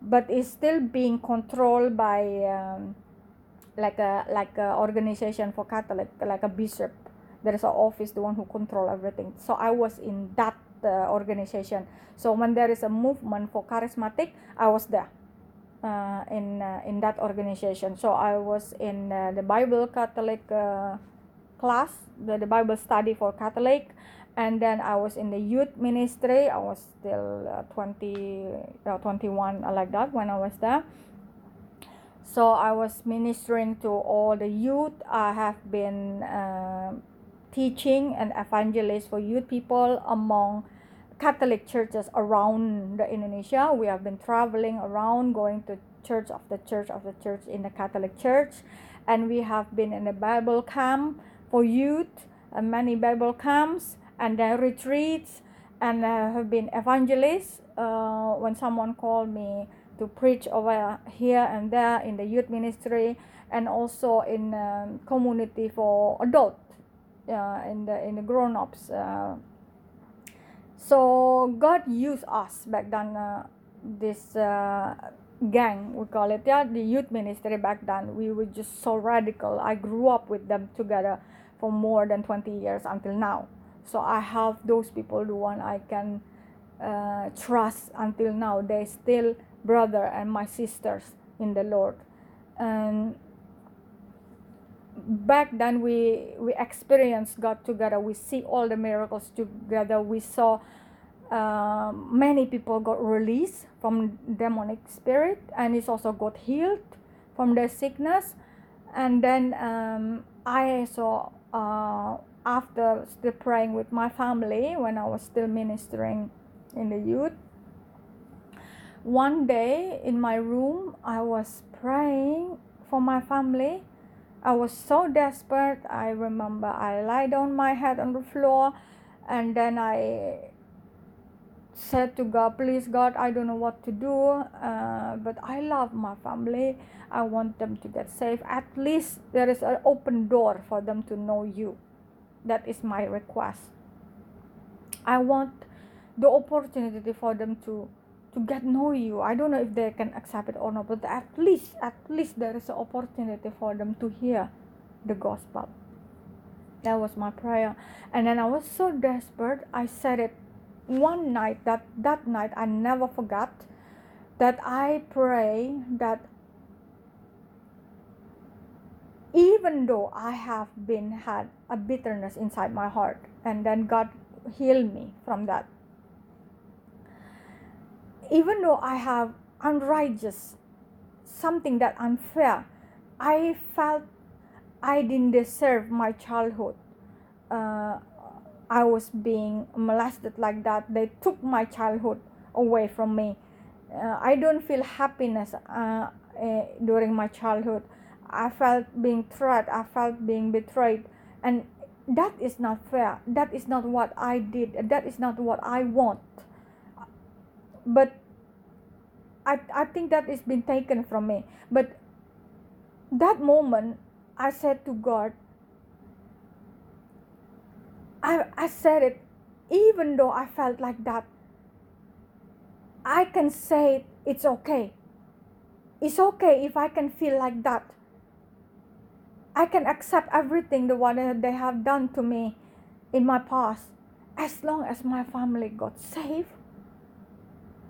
but it's still being controlled by um, like a like a organization for Catholic, like a bishop. There is an office, the one who control everything. So I was in that uh, organization. So when there is a movement for charismatic, I was there uh, in uh, in that organization. So I was in uh, the Bible Catholic uh, class, the, the Bible study for Catholic and then I was in the youth ministry. I was still uh, 20, uh, 21, uh, like that when I was there. So I was ministering to all the youth. I have been teaching and evangelist for youth people among Catholic churches around the Indonesia. We have been traveling around, going to church of the church of the church in the Catholic church, and we have been in a Bible camp for youth, uh, many Bible camps and the retreats and have been evangelists uh, when someone called me to preach over here and there in the youth ministry and also in um, community for adult uh, in the in the grown-ups uh, so god used us back then uh, this uh, gang we call it yeah the youth ministry back then. We were just so radical. I grew up with them together for more than 20 years until now. So i have those people the one i can uh, trust until now. They still brother and my sisters in the lord. And back then we we experienced god together we see all the miracles together we saw uh, many people got released from demonic spirit and it's also got healed from their sickness and then um, i saw uh, after still praying with my family when I was still ministering in the youth. One day in my room, I was praying for my family. I was so desperate. I remember I lied on my head on the floor and then I said to God, Please, God, I don't know what to do, uh, but I love my family. I want them to get safe. At least there is an open door for them to know you that is my request i want the opportunity for them to to get know you. I don't know if they can accept it or not but at least at least there is an opportunity for them to hear the gospel. That was my prayer. And then i was so desperate. I said it one night that that night i never forgot that i pray that even though I have been had a bitterness inside my heart, and then God healed me from that. Even though I have unrighteous, something that unfair, I felt I didn't deserve my childhood. Uh, I was being molested like that. They took my childhood away from me. Uh, I don't feel happiness uh, uh, during my childhood. I felt being threatened. I felt being betrayed, and that is not fair. That is not what I did. That is not what I want. But I, I think that is been taken from me. But that moment, I said to God, I, I said it even though I felt like that. I can say it's okay. It's okay if I can feel like that. I can accept everything the what they have done to me in my past. As long as my family got saved,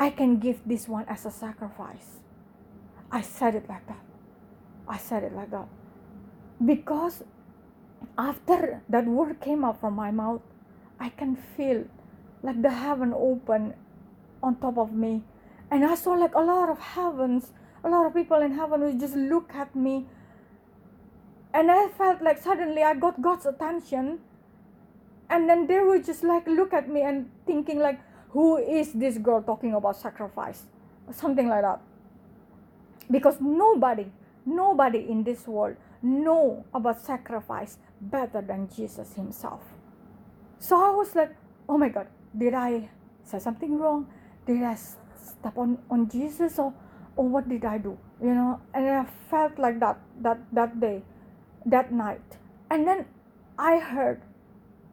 I can give this one as a sacrifice. I said it like that. I said it like that. Because after that word came out from my mouth, I can feel like the heaven open on top of me. And I saw like a lot of heavens, a lot of people in heaven who just look at me. And I felt like suddenly I got God's attention. And then they would just like look at me and thinking like, who is this girl talking about sacrifice? Something like that. Because nobody, nobody in this world know about sacrifice better than Jesus himself. So I was like, oh my God, did I say something wrong? Did I step on, on Jesus or, or what did I do? You know, and I felt like that, that, that day, that night. And then I heard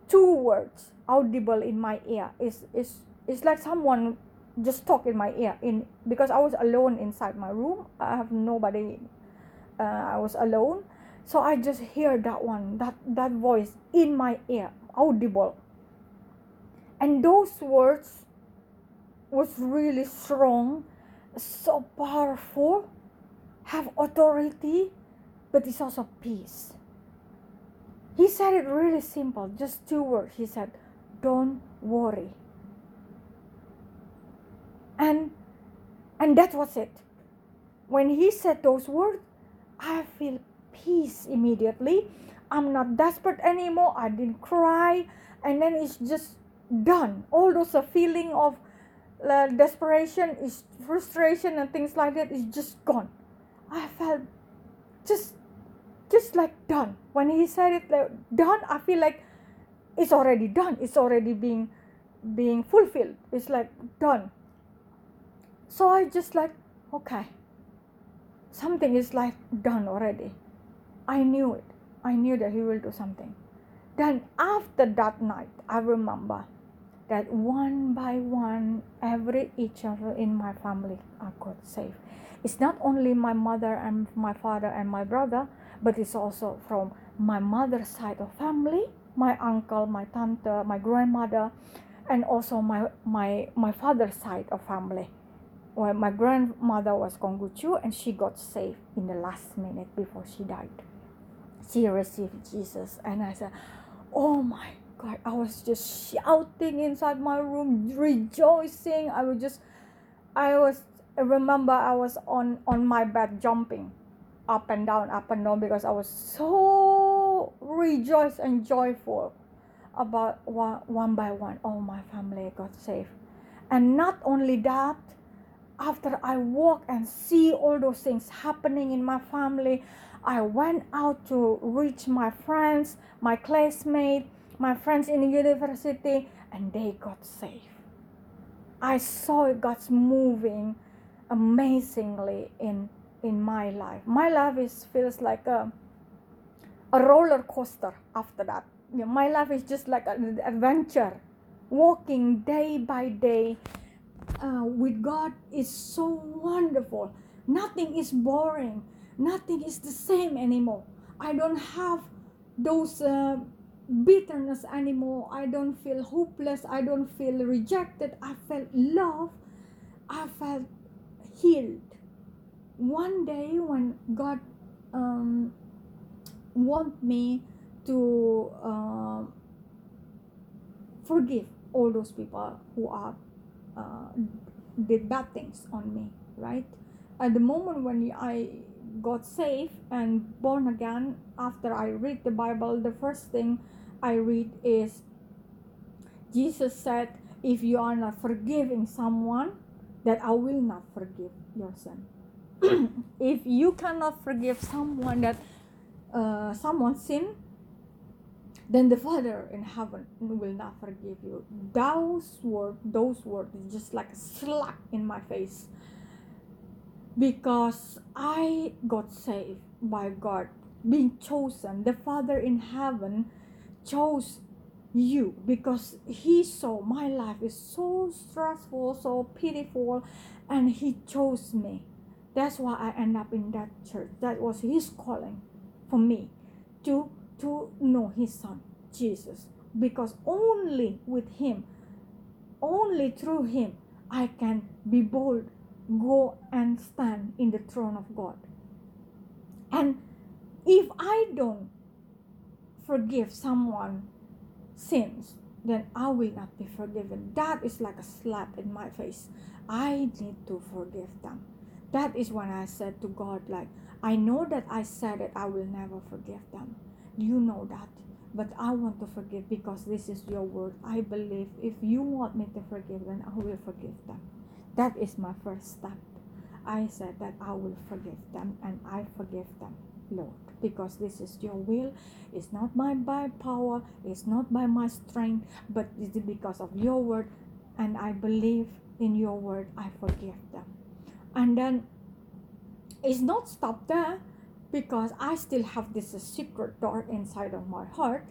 two words audible in my ear. It's, it's, it's like someone just talk in my ear in because I was alone inside my room. I have nobody. Uh, I was alone so I just hear that one, that, that voice in my ear, audible. And those words was really strong, so powerful, have authority, but it's also peace. He said it really simple, just two words. He said, Don't worry. And and that was it. When he said those words, I feel peace immediately. I'm not desperate anymore. I didn't cry. And then it's just done. All those uh, feeling of uh, desperation, is frustration and things like that is just gone. I felt just just like done. When he said it like done, I feel like it's already done. It's already being being fulfilled. It's like done. So I just like okay. Something is like done already. I knew it. I knew that He will do something. Then after that night, I remember that one by one, every each other in my family are got saved. It's not only my mother and my father and my brother, but it's also from my mother's side of family, my uncle, my tante, my grandmother, and also my my my father's side of family. Well, my grandmother was Konghucu and she got saved in the last minute before she died she received Jesus. And I said, Oh my God, I was just shouting inside my room, rejoicing. I was just, I was, I remember I was on, on my bed jumping up and down, up and down because I was so rejoiced and joyful about one, one by one. All my family got saved. And not only that, after I walk and see all those things happening in my family, I went out to reach my friends, my classmates, my friends in the university, and they got safe. I saw God's moving amazingly in in my life. My life is feels like a a roller coaster after that. You know, my life is just like an adventure, walking day by day uh, with God is so wonderful. Nothing is boring nothing is the same anymore. I don't have those uh, bitterness anymore. I don't feel hopeless. I don't feel rejected. I felt love. I felt healed. One day when God um, want me to uh, forgive all those people who are uh, did bad things on me right? At the moment when i got saved and born again after i read the bible the first thing i read is jesus said if you are not forgiving someone that i will not forgive your sin if you cannot forgive someone that uh, someone sin then the father in heaven will not forgive you. Those words those words just like a slap in my face. Because i got saved by god being chosen. The father in heaven chose you because he saw my life is so stressful so pitiful and he chose me. That's why i end up in that church. That was his calling for me to to know his son jesus. Because only with him only through him i can be bold go and stand in the throne of god. And if i don't forgive someone sins then i will not be forgiven. That is like a slap in my face. I need to forgive them. That is when i said to god like i know that i said it i will never forgive them you know that but i want to forgive because this is your word. I believe if you want me to forgive then i will forgive them. That is my first step. I said that i will forgive them and i forgive them lord because this is your will. It's not by by power. It's not by my strength but it's because of your word. And i believe in your word. I forgive them. And then it's not stopped there because I still have this secret dark inside of my heart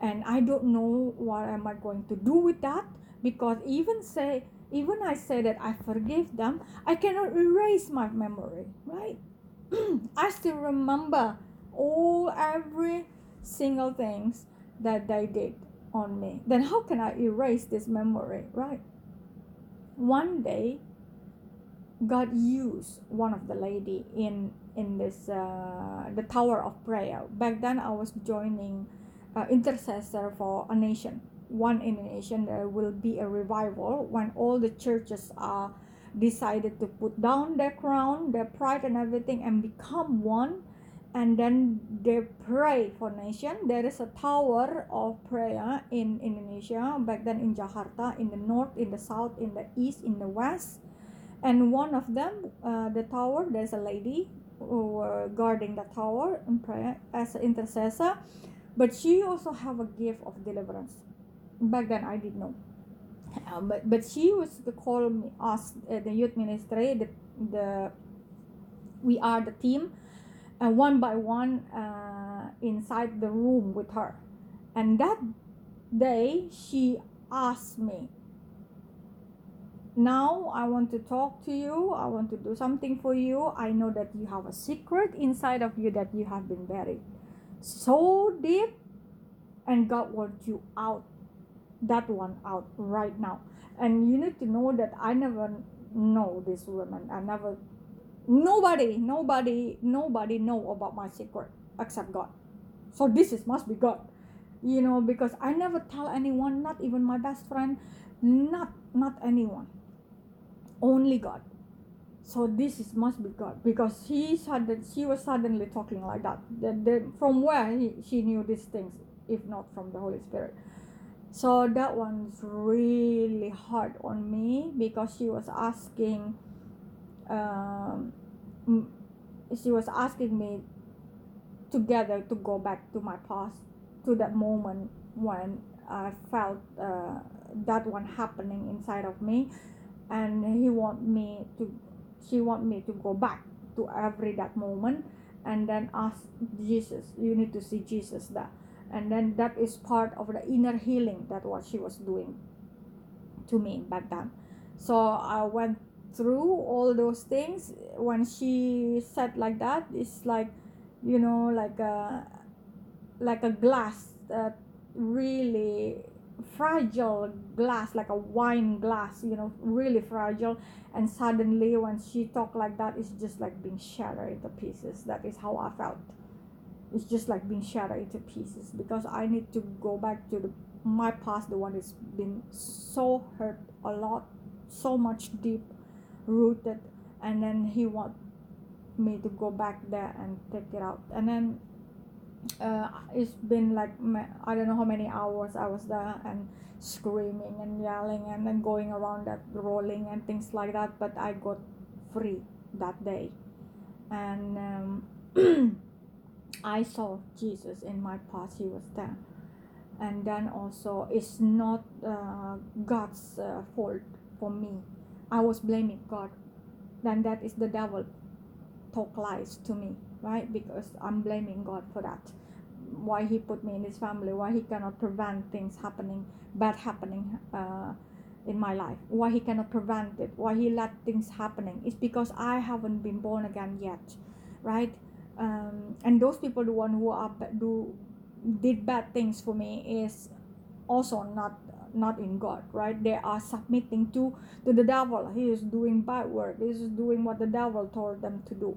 and I don't know what am I going to do with that because even say even I say that I forgive them I cannot erase my memory right? I still remember all every single things that they did on me. Then how can I erase this memory right? One day God used one of the lady in in this uh, the tower of prayer. Back then, I was joining uh, intercessor for a nation. One in a nation, there will be a revival when all the churches are decided to put down their crown, their pride, and everything, and become one. And then they pray for nation. There is a tower of prayer in Indonesia back then in Jakarta, in the north, in the south, in the east, in the west and one of them uh, the tower there's a lady who were guarding the tower in prayer as an intercessor but she also have a gift of deliverance. Back then i didn't know. Uh, but but she was to call me us uh, the youth ministry the the we are the team and uh, one by one uh, inside the room with her. And that day she asked me now I want to talk to you. I want to do something for you. I know that you have a secret inside of you that you have been buried so deep, and God wants you out, that one out right now. And you need to know that I never know this woman. I never, nobody, nobody, nobody know about my secret except God. So this is must be God, you know, because I never tell anyone, not even my best friend, not not anyone only God. So this is must be God because he sudden she was suddenly talking like that. That, that from where he, she knew these things, if not from the Holy Spirit. So that one's really hard on me because she was asking, um, she was asking me together to go back to my past, to that moment when I felt uh, that one happening inside of me and he want me to she want me to go back to every that moment. And then ask jesus you need to see jesus that and then that is part of the inner healing that what she was doing to me back then. So i went through all those things. When she said like that it's like you know like a like a glass that really fragile glass like a wine glass you know really fragile. And suddenly when she talked like that it's just like being shattered into pieces. That is how i felt. It's just like being shattered into pieces because i need to go back to the my past the one that's been so hurt a lot so much deep rooted. And then he want me to go back there and take it out. And then uh, it's been like i don't know how many hours i was there and screaming and yelling and then going around that rolling and things like that but i got free that day. And um, i saw jesus in my past he was there. And then also it's not uh, god's uh, fault for me. I was blaming god. Then that is the devil talk lies to me right? Because i'm blaming god for that. Why he put me in his family? Why he cannot prevent things happening bad happening uh, in my life? Why he cannot prevent it? Why he let things happening? It's because i haven't been born again yet right? Um, and those people the one who are do did bad things for me is also not not in god right? They are submitting to to the devil. He is doing bad work. He is doing what the devil told them to do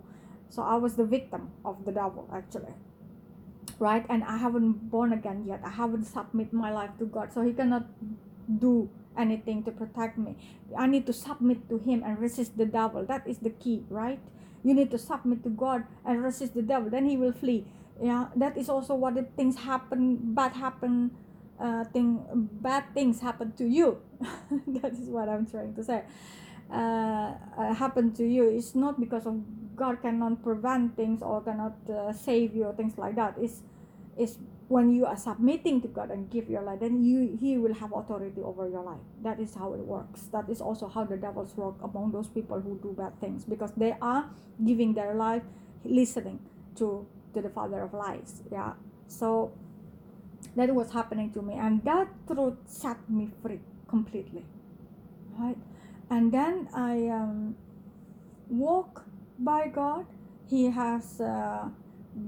so i was the victim of the devil actually. Right? And i haven't born again yet. I haven't submit my life to god. So he cannot do anything to protect me. I need to submit to him and resist the devil. That is the key right? You need to submit to god and resist the devil. Then he will flee. Yeah? That is also what the things happen bad happen uh, thing bad things happen to you. That is what i'm trying to say. Uh, uh, happen to you. It's not because of god cannot prevent things or cannot uh, save you or things like that it's it's when you are submitting to god and give your life then you he will have authority over your life. That is how it works. That is also how the devils work among those people who do bad things because they are giving their life listening to to the father of lies. Yeah. So that was happening to me and that truth set me free completely. Right? And then i um, walk by god he has uh,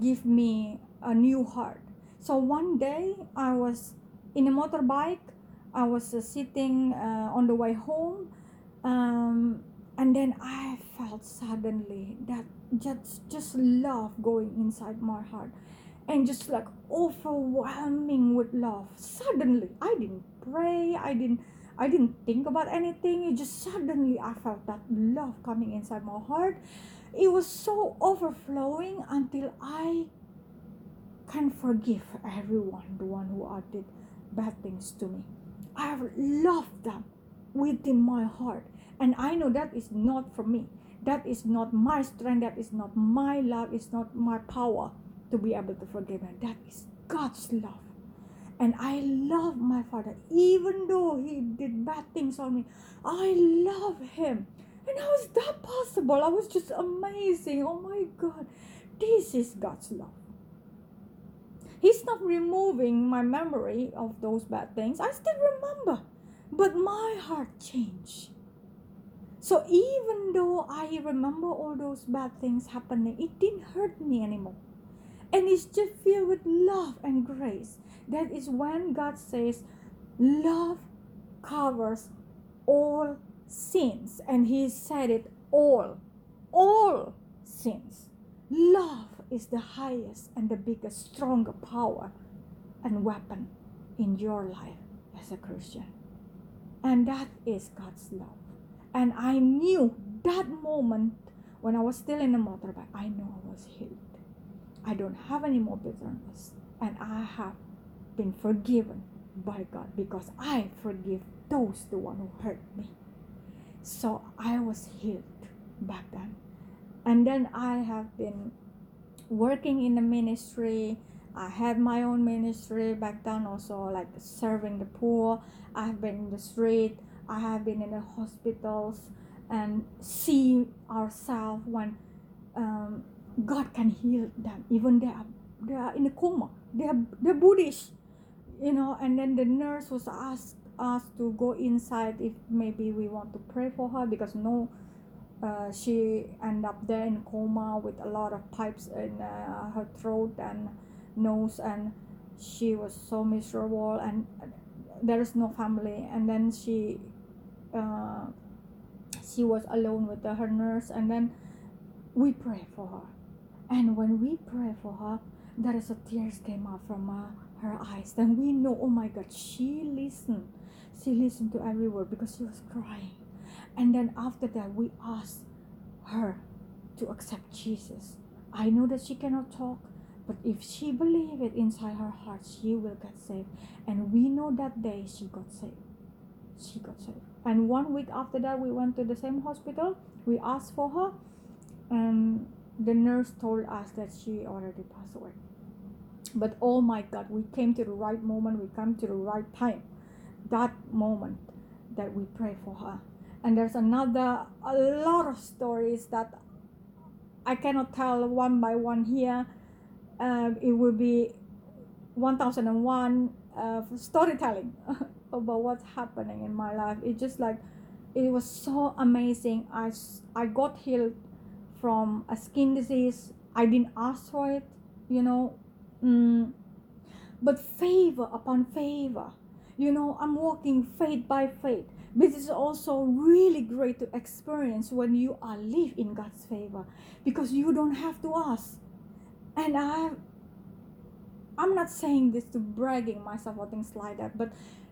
give me a new heart. So one day i was in a motorbike i was uh, sitting uh, on the way home um, and then i felt suddenly that just just love going inside my heart and just like overwhelming with love. Suddenly i didn't pray i didn't i didn't think about anything. It just suddenly i felt that love coming inside my heart it was so overflowing until i can forgive everyone the one who did bad things to me. I love them within my heart. And i know that is not for me. That is not my strength. That is not my love. It's not my power to be able to forgive and that is god's love. And i love my father. Even though he did bad things on me i love him and how is that possible? I was just amazing. Oh my god. This is god's love. He's not removing my memory of those bad things. I still remember but my heart changed. So even though I remember all those bad things happening, it didn't hurt me anymore. And it's just filled with love and grace. That is when God says, love covers all sins. And He said it all, all sins. Love is the highest and the biggest, stronger power and weapon in your life as a Christian. And that is God's love. And I knew that moment when I was still in the motorbike, I know I was healed. I don't have any more bitterness. And I have been forgiven by God because I forgive those the one who hurt me. So I was healed back then. And then I have been working in the ministry. I had my own ministry back then also like serving the poor. I've been in the street I have been in the hospitals and see ourselves when um, God can heal them. Even they are they are in a coma. They are they're Buddhist, you know. And then the nurse was asked us to go inside if maybe we want to pray for her because no, uh, she end up there in coma with a lot of pipes in uh, her throat and nose and she was so miserable and there is no family and then she uh, she was alone with her nurse and then we pray for her And when we pray for her, there is a tears came out from uh, her eyes. Then we know, oh my God, she listened. She listened to every word because she was crying. And then after that, we asked her to accept Jesus. I know that she cannot talk, but if she believe it inside her heart, she will get saved. And we know that day she got saved. She got saved. And one week after that, we went to the same hospital. We asked for her, and the nurse told us that she already passed away. But oh my God, we came to the right moment, we came to the right time. That moment that we pray for her. And there's another, a lot of stories that I cannot tell one by one here. Um, it will be 1001 uh, storytelling about what's happening in my life. It's just like, it was so amazing. I, I got healed from a skin disease. I didn't ask for it, you know. Mm. But favor upon favor, you know, I'm walking faith by faith. But it's also really great to experience when you are live in God's favor because you don't have to ask. And I I'm not saying this to bragging myself or things like that, but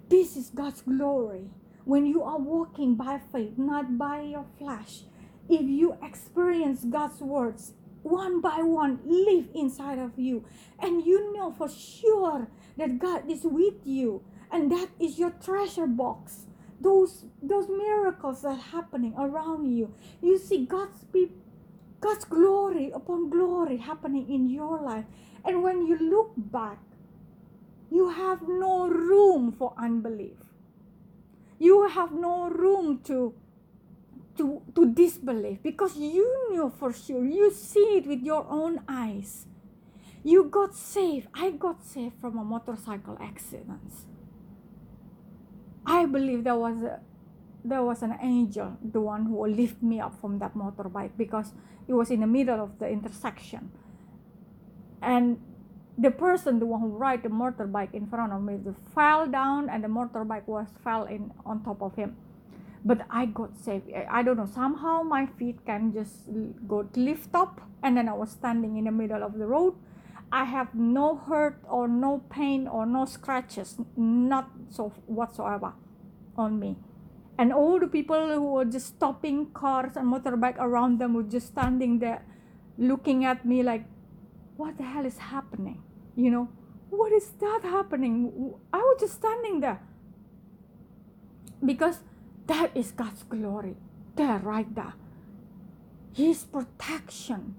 this is God's glory. When you are walking by faith, not by your flesh, if you experience God's words one by one live inside of you and you know for sure that God is with you and that is your treasure box those those miracles that are happening around you you see God's people God's glory upon glory happening in your life and when you look back you have no room for unbelief you have no room to to, to disbelief because you know for sure, you see it with your own eyes. You got saved. I got saved from a motorcycle accident. I believe there was a there was an angel, the one who will lift me up from that motorbike because it was in the middle of the intersection. And the person, the one who ride the motorbike in front of me, fell down and the motorbike was fell in on top of him but I got saved. I don't know, somehow my feet can just go lift up, and then I was standing in the middle of the road. I have no hurt or no pain or no scratches, not so whatsoever on me. And all the people who were just stopping cars and motorbike around them were just standing there looking at me like, what the hell is happening? You know, what is that happening? I was just standing there. Because that is God's glory. There, right there. His protection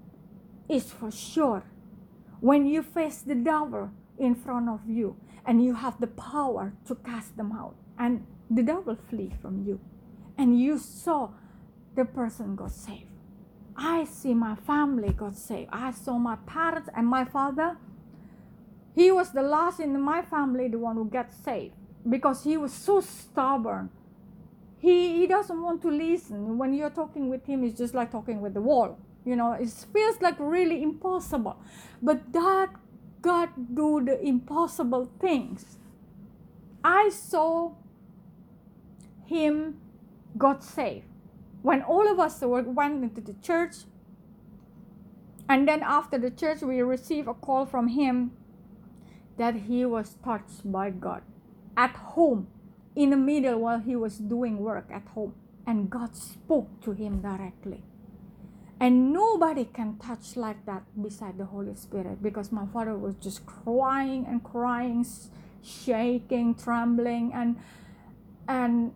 is for sure. When you face the devil in front of you and you have the power to cast them out, and the devil flee from you, and you saw the person got saved. I see my family got saved. I saw my parents and my father. He was the last in my family, the one who got saved, because he was so stubborn he, he doesn't want to listen. When you're talking with him, it's just like talking with the wall. You know, it feels like really impossible. But that God do the impossible things. I saw him got saved. When all of us were, went into the church, and then after the church, we received a call from him that he was touched by God at home in the middle while he was doing work at home. And God spoke to him directly. And nobody can touch like that beside the Holy Spirit because my father was just crying and crying, shaking, trembling, and and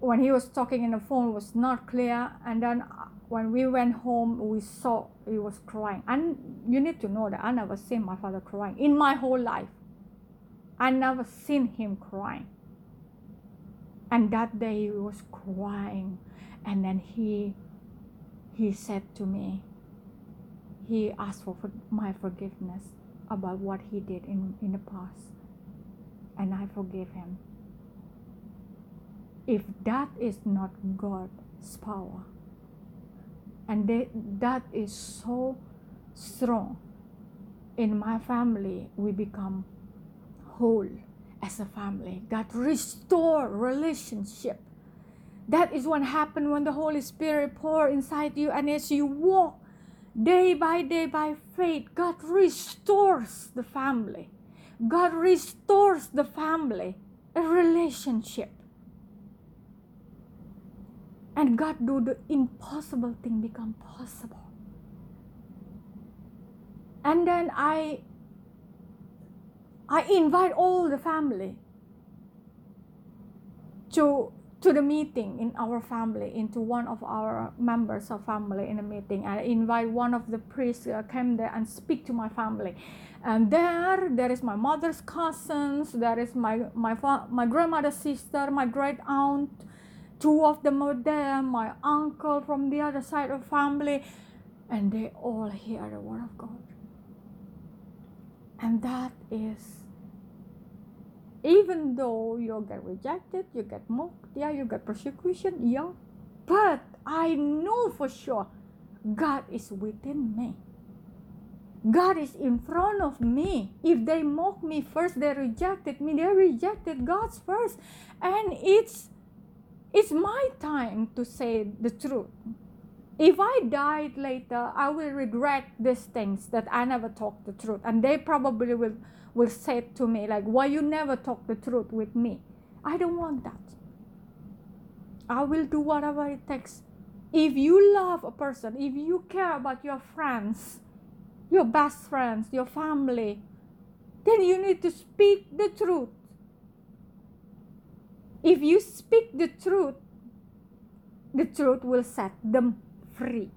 when he was talking in the phone was not clear. And then uh, when we went home, we saw he was crying. And you need to know that I never seen my father crying in my whole life. I never seen him crying and that day he was crying and then he he said to me he asked for, for my forgiveness about what he did in, in the past and i forgive him if that is not god's power and they, that is so strong in my family we become whole as a family. God restore relationship. That is what happened when the Holy Spirit pour inside you and as you walk day by day by faith, God restores the family. God restores the family, a relationship. And God do the impossible thing become possible. And then I I invite all the family to to the meeting in our family into one of our members of family in a meeting. I invite one of the priests uh, came there and speak to my family. And there there is my mother's cousins there is my my fa- my grandmother's sister my great aunt two of them were there my uncle from the other side of family and they all hear the word of god. And that is even though you get rejected, you get mocked, yeah, you get persecution, yeah. But I know for sure God is within me. God is in front of me. If they mock me first, they rejected me. They rejected God's first. And it's it's my time to say the truth. If I died later, I will regret these things that I never talked the truth. And they probably will will say to me like why you never talk the truth with me? I don't want that. I will do whatever it takes. If you love a person if you care about your friends your best friends your family then you need to speak the truth. If you speak the truth the truth will set them free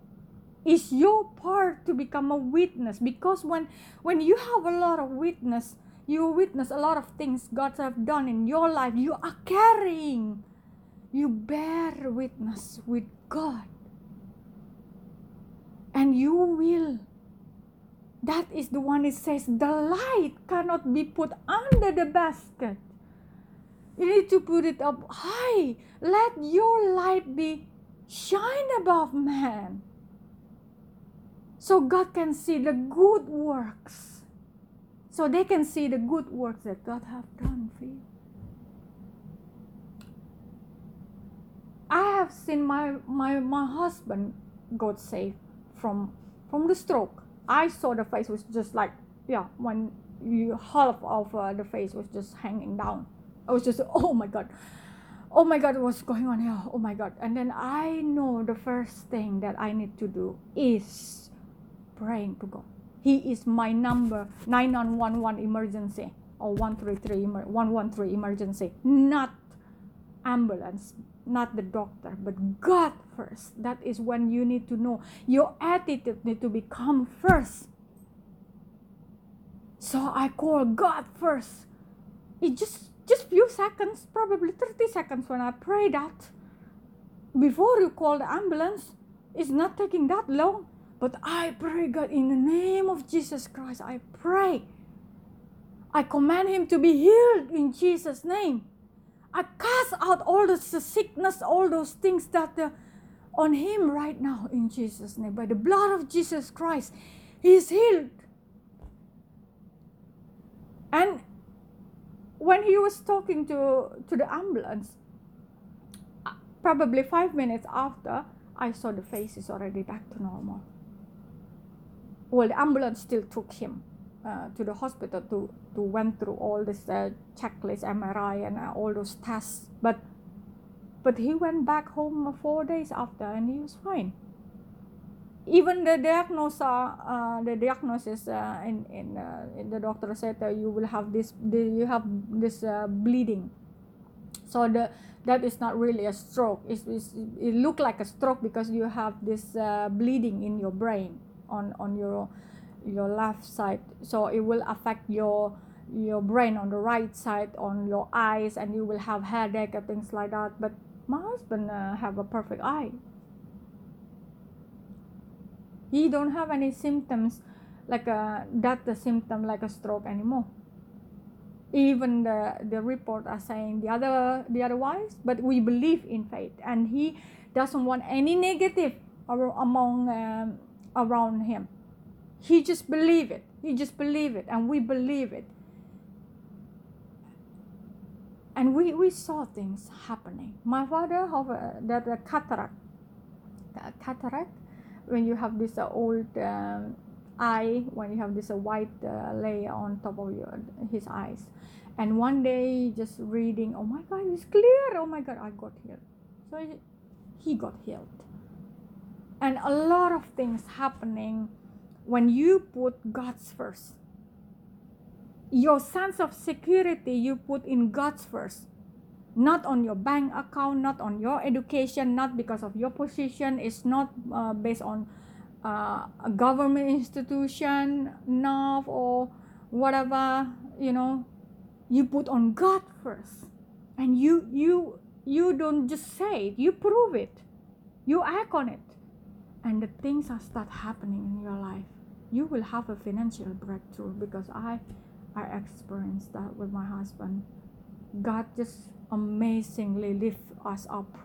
is your part to become a witness because when when you have a lot of witness you witness a lot of things god have done in your life. You are carrying. You bear witness with god. And you will. That is the one it says the light cannot be put under the basket. You need to put it up high. Let your light be shine above man so God can see the good works. So they can see the good works that God have done for you. I have seen my, my, my husband got saved from from the stroke. I saw the face was just like yeah when you half of uh, the face was just hanging down. I was just oh my god, oh my god, what's going on here? Oh my god! And then I know the first thing that I need to do is praying to God. He is my number 9911 emergency or 133 113 emergency, not ambulance, not the doctor, but God first. That is when you need to know your attitude need to become first. So I call God first. It just just few seconds, probably 30 seconds when I pray that. Before you call the ambulance, it's not taking that long. But I pray, God, in the name of Jesus Christ, I pray. I command him to be healed in Jesus' name. I cast out all the sickness, all those things that are on him right now in Jesus' name. By the blood of Jesus Christ, he is healed. And when he was talking to, to the ambulance, uh, probably five minutes after, I saw the face is already back to normal well, the ambulance still took him uh, to the hospital to to went through all this uh, checklist, MRI, and uh, all those tests. But but he went back home four days after, and he was fine. Even the diagnosis, uh, the diagnosis uh, in in, uh, in the doctor said you will have this, you have this bleeding. So the that is not really a stroke. It's, it's, it look like a stroke because you have this bleeding in your brain on on your your left side. So it will affect your your brain on the right side on your eyes and you will have headache and things like that. But my husband uh, have a perfect eye. He don't have any symptoms like a that the symptom like a stroke anymore. Even the the report are saying the other the otherwise but we believe in faith. And he doesn't want any negative among um, around him. He just believe it. He just believe it, and we believe it. And we, we saw things happening. My father have a, that a cataract, cataract, when you have this uh, old um, eye when you have this uh, white uh, layer on top of your his eyes and one day just reading oh my god it's clear oh my god i got healed so he got healed and a lot of things happening when you put god's first. Your sense of security you put in god's first. Not on your bank account not on your education not because of your position. It's not uh, based on uh, a government institution NAV or whatever you know. You put on god first. And you you you don't just say it. You prove it. You act on it and the things are start happening in your life you will have a financial breakthrough because i i experienced that with my husband. God just amazingly lift us up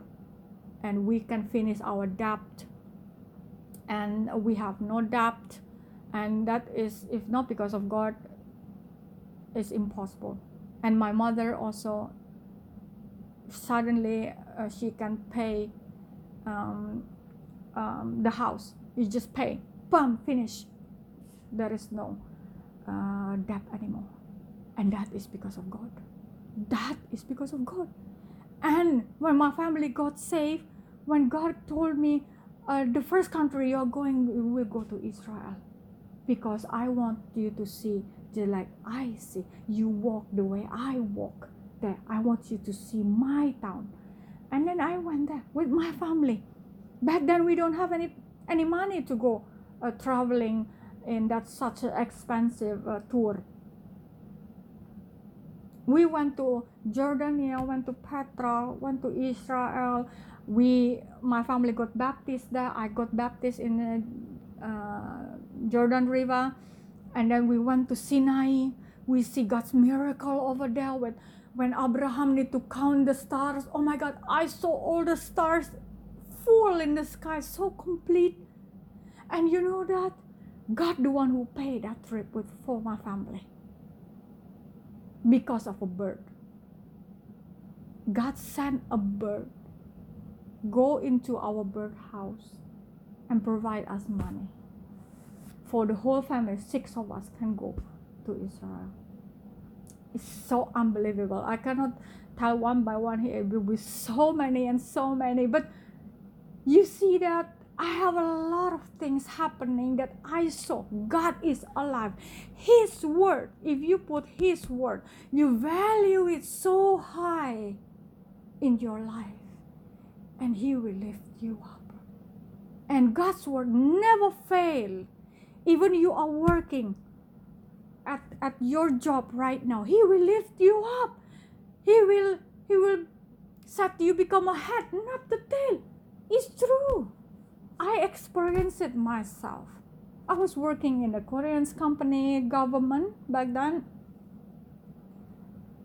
and we can finish our debt. And we have no debt. And that is if not because of god it's impossible. And my mother also suddenly uh, she can pay um, um, the house. You just pay. Bam finish. There is no uh, debt anymore. And that is because of god. That is because of god. And when my family got saved when god told me uh, the first country you're going we will go to israel because i want you to see just like i see. You walk the way i walk there. I want you to see my town. And then i went there with my family back then we don't have any any money to go uh, traveling in that such an expensive uh, tour. We went to Jordania, went to Petra, went to Israel, we my family got baptized there. I got baptized in the uh, jordan river. And then we went to sinai. We see god's miracle over there with when abraham need to count the stars. Oh my god i saw all the stars full in the sky so complete and you know that god the one who paid that trip with for my family because of a bird god sent a bird go into our birdhouse and provide us money. For the whole family, six of us can go to Israel. It's so unbelievable. I cannot tell one by one here. It will be so many and so many. But you see that I have a lot of things happening that I saw. God is alive. His word, if you put His word, you value it so high in your life and He will lift you up. And God's word never fail. Even you are working at, at your job right now, He will lift you up. He will He will set you become a head, not the tail. It's true. I experienced it myself. I was working in a Korean company government back then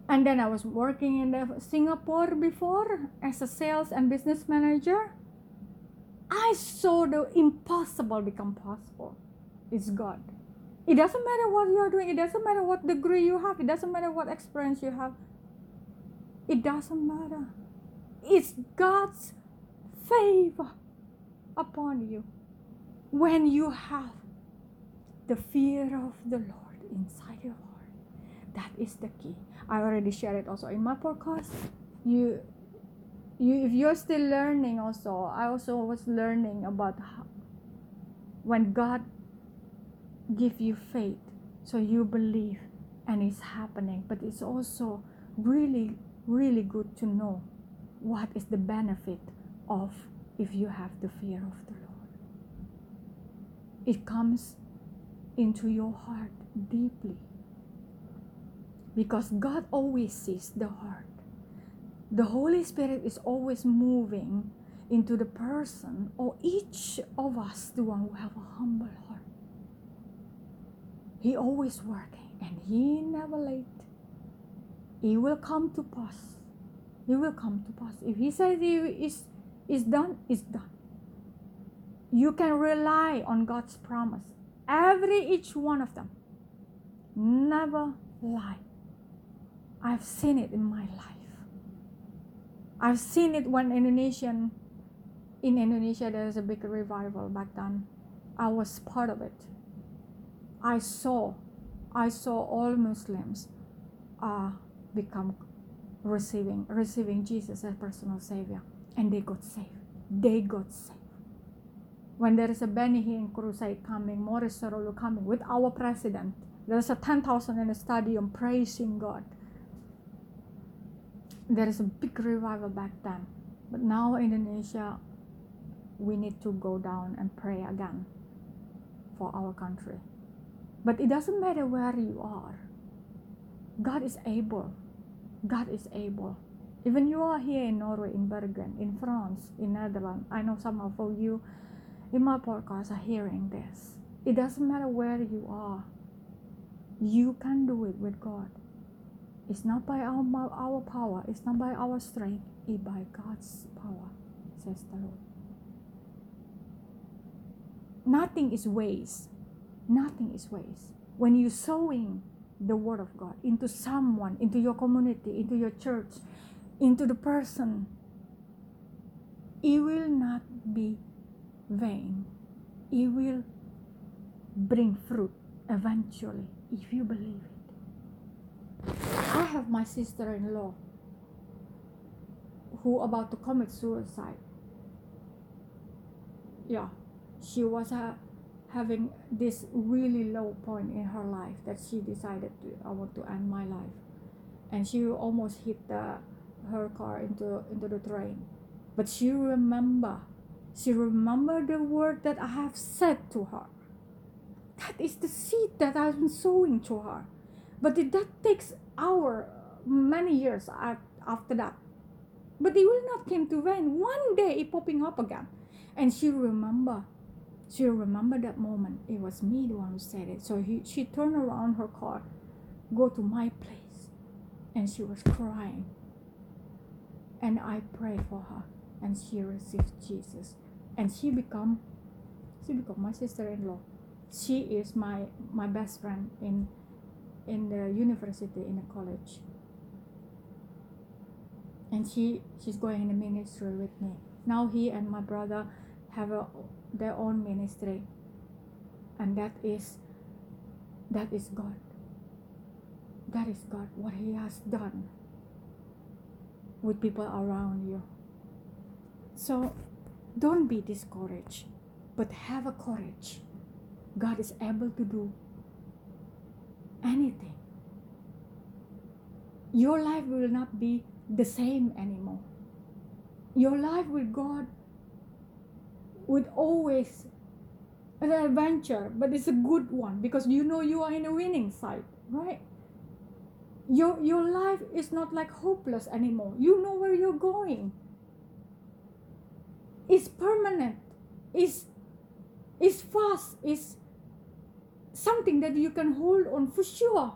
and then I was working in the Singapore before as a sales and business manager. I saw the impossible become possible. It's God. It doesn't matter what you are doing. It doesn't matter what degree you have. It doesn't matter what experience you have. It doesn't matter. It's God's favor upon you when you have the fear of the Lord inside your heart. That is the key. I already shared it also in my podcast. You, you, if you're still learning, also, I also was learning about how, when God give you faith, so you believe, and it's happening. But it's also really, really good to know what is the benefit of if you have the fear of the Lord. It comes into your heart deeply because God always sees the heart. The Holy Spirit is always moving into the person or each of us, the one who have a humble heart. He always working and he never late. He will come to pass. He will come to pass. If he says he is is done, it's done. You can rely on God's promise. Every each one of them. Never lie. I've seen it in my life. I've seen it when Indonesian in Indonesia, there was a big revival back then. I was part of it. I saw, I saw all Muslims uh, become receiving receiving Jesus as personal savior, and they got saved. They got saved. When there is a Benny Hinn crusade coming, Morris Cerullo coming with our president, there's a 10,000 in the stadium praising God. There is a big revival back then. But now Indonesia, we need to go down and pray again for our country. But it doesn't matter where you are. God is able. God is able. Even you are here in Norway, in Bergen, in France, in Netherlands. I know some of you in my podcast are hearing this. It doesn't matter where you are. You can do it with God. It's not by our, our power, it's not by our strength, it's by God's power, says the Lord. Nothing is waste. Nothing is waste. When you're sowing the word of God into someone, into your community, into your church, into the person, it will not be vain. It will bring fruit eventually if you believe it. I have my sister-in-law who about to commit suicide. Yeah, she was uh, having this really low point in her life that she decided to I want to end my life, and she almost hit the, her car into into the train, but she remember, she remember the word that I have said to her. That is the seed that I've been sowing to her, but it, that takes our many years after that. But it will not come to vain. One day it popping up again, and she remember she remember that moment. It was me the one who said it. So he, she turned around her car, go to my place, and she was crying. And I pray for her, and she received Jesus, and she become, she become my sister-in-law. She is my my best friend in, in the university in the college. And she she's going in the ministry with me. Now he and my brother have a their own ministry and that is that is god that is god what he has done with people around you. So don't be discouraged but have a courage. God is able to do anything. Your life will not be the same anymore. Your life with god would always an adventure, but it's a good one because you know you are in a winning side, right? Your your life is not like hopeless anymore. You know where you're going. It's permanent. It's it's fast. It's something that you can hold on for sure.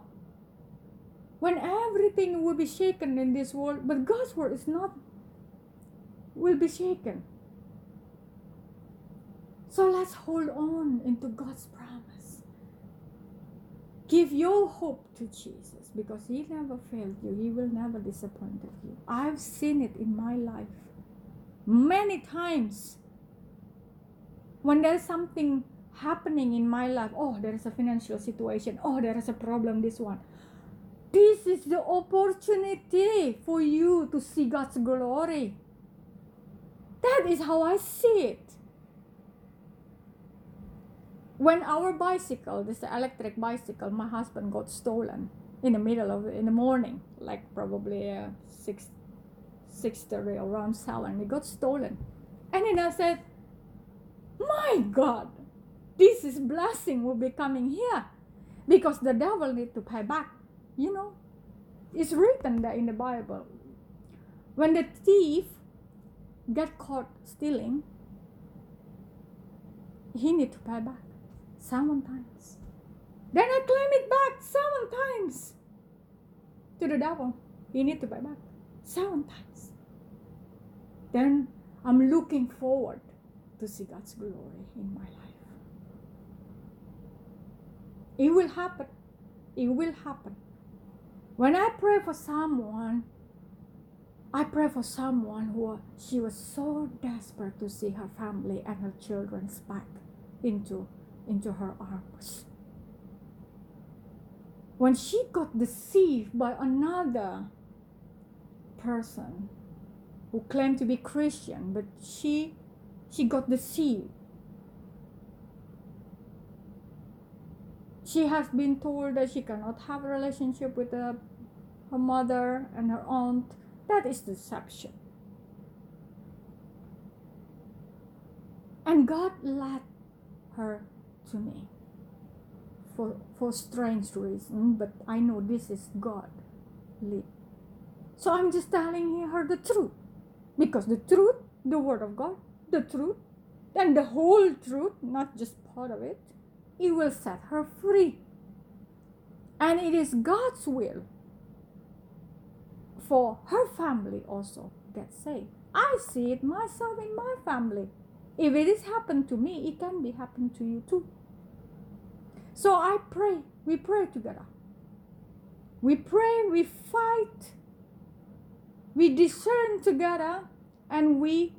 When everything will be shaken in this world, but God's word is not will be shaken. So let's hold on into God's promise. Give your hope to Jesus because He never failed you, He will never disappoint you. I've seen it in my life many times. When there's something happening in my life, oh, there is a financial situation, oh, there is a problem, this one. This is the opportunity for you to see God's glory. That is how I see it when our bicycle, this electric bicycle, my husband got stolen in the middle of in the morning, like probably uh, six six thirty around seven. It got stolen, and then I said, "My God, this is blessing will be coming here, because the devil need to pay back." You know, it's written there in the Bible. When the thief get caught stealing, he need to pay back seven times. Then I claim it back seven times to the devil. You need to buy back seven times. Then I'm looking forward to see God's glory in my life. It will happen. It will happen. When I pray for someone, I pray for someone who she was so desperate to see her family and her children's back into into her arms. When she got deceived by another person who claimed to be Christian, but she she got deceived. She has been told that she cannot have a relationship with her, her mother and her aunt. That is deception. And God led her to me for for strange reason, but I know this is God lead. So I'm just telling her the truth. Because the truth, the word of God, the truth, and the whole truth, not just part of it, it will set her free. And it is God's will for her family also get saved. I see it myself in my family. If it is happened to me, it can be happened to you too. So I pray, we pray together. We pray, we fight, we discern together, and we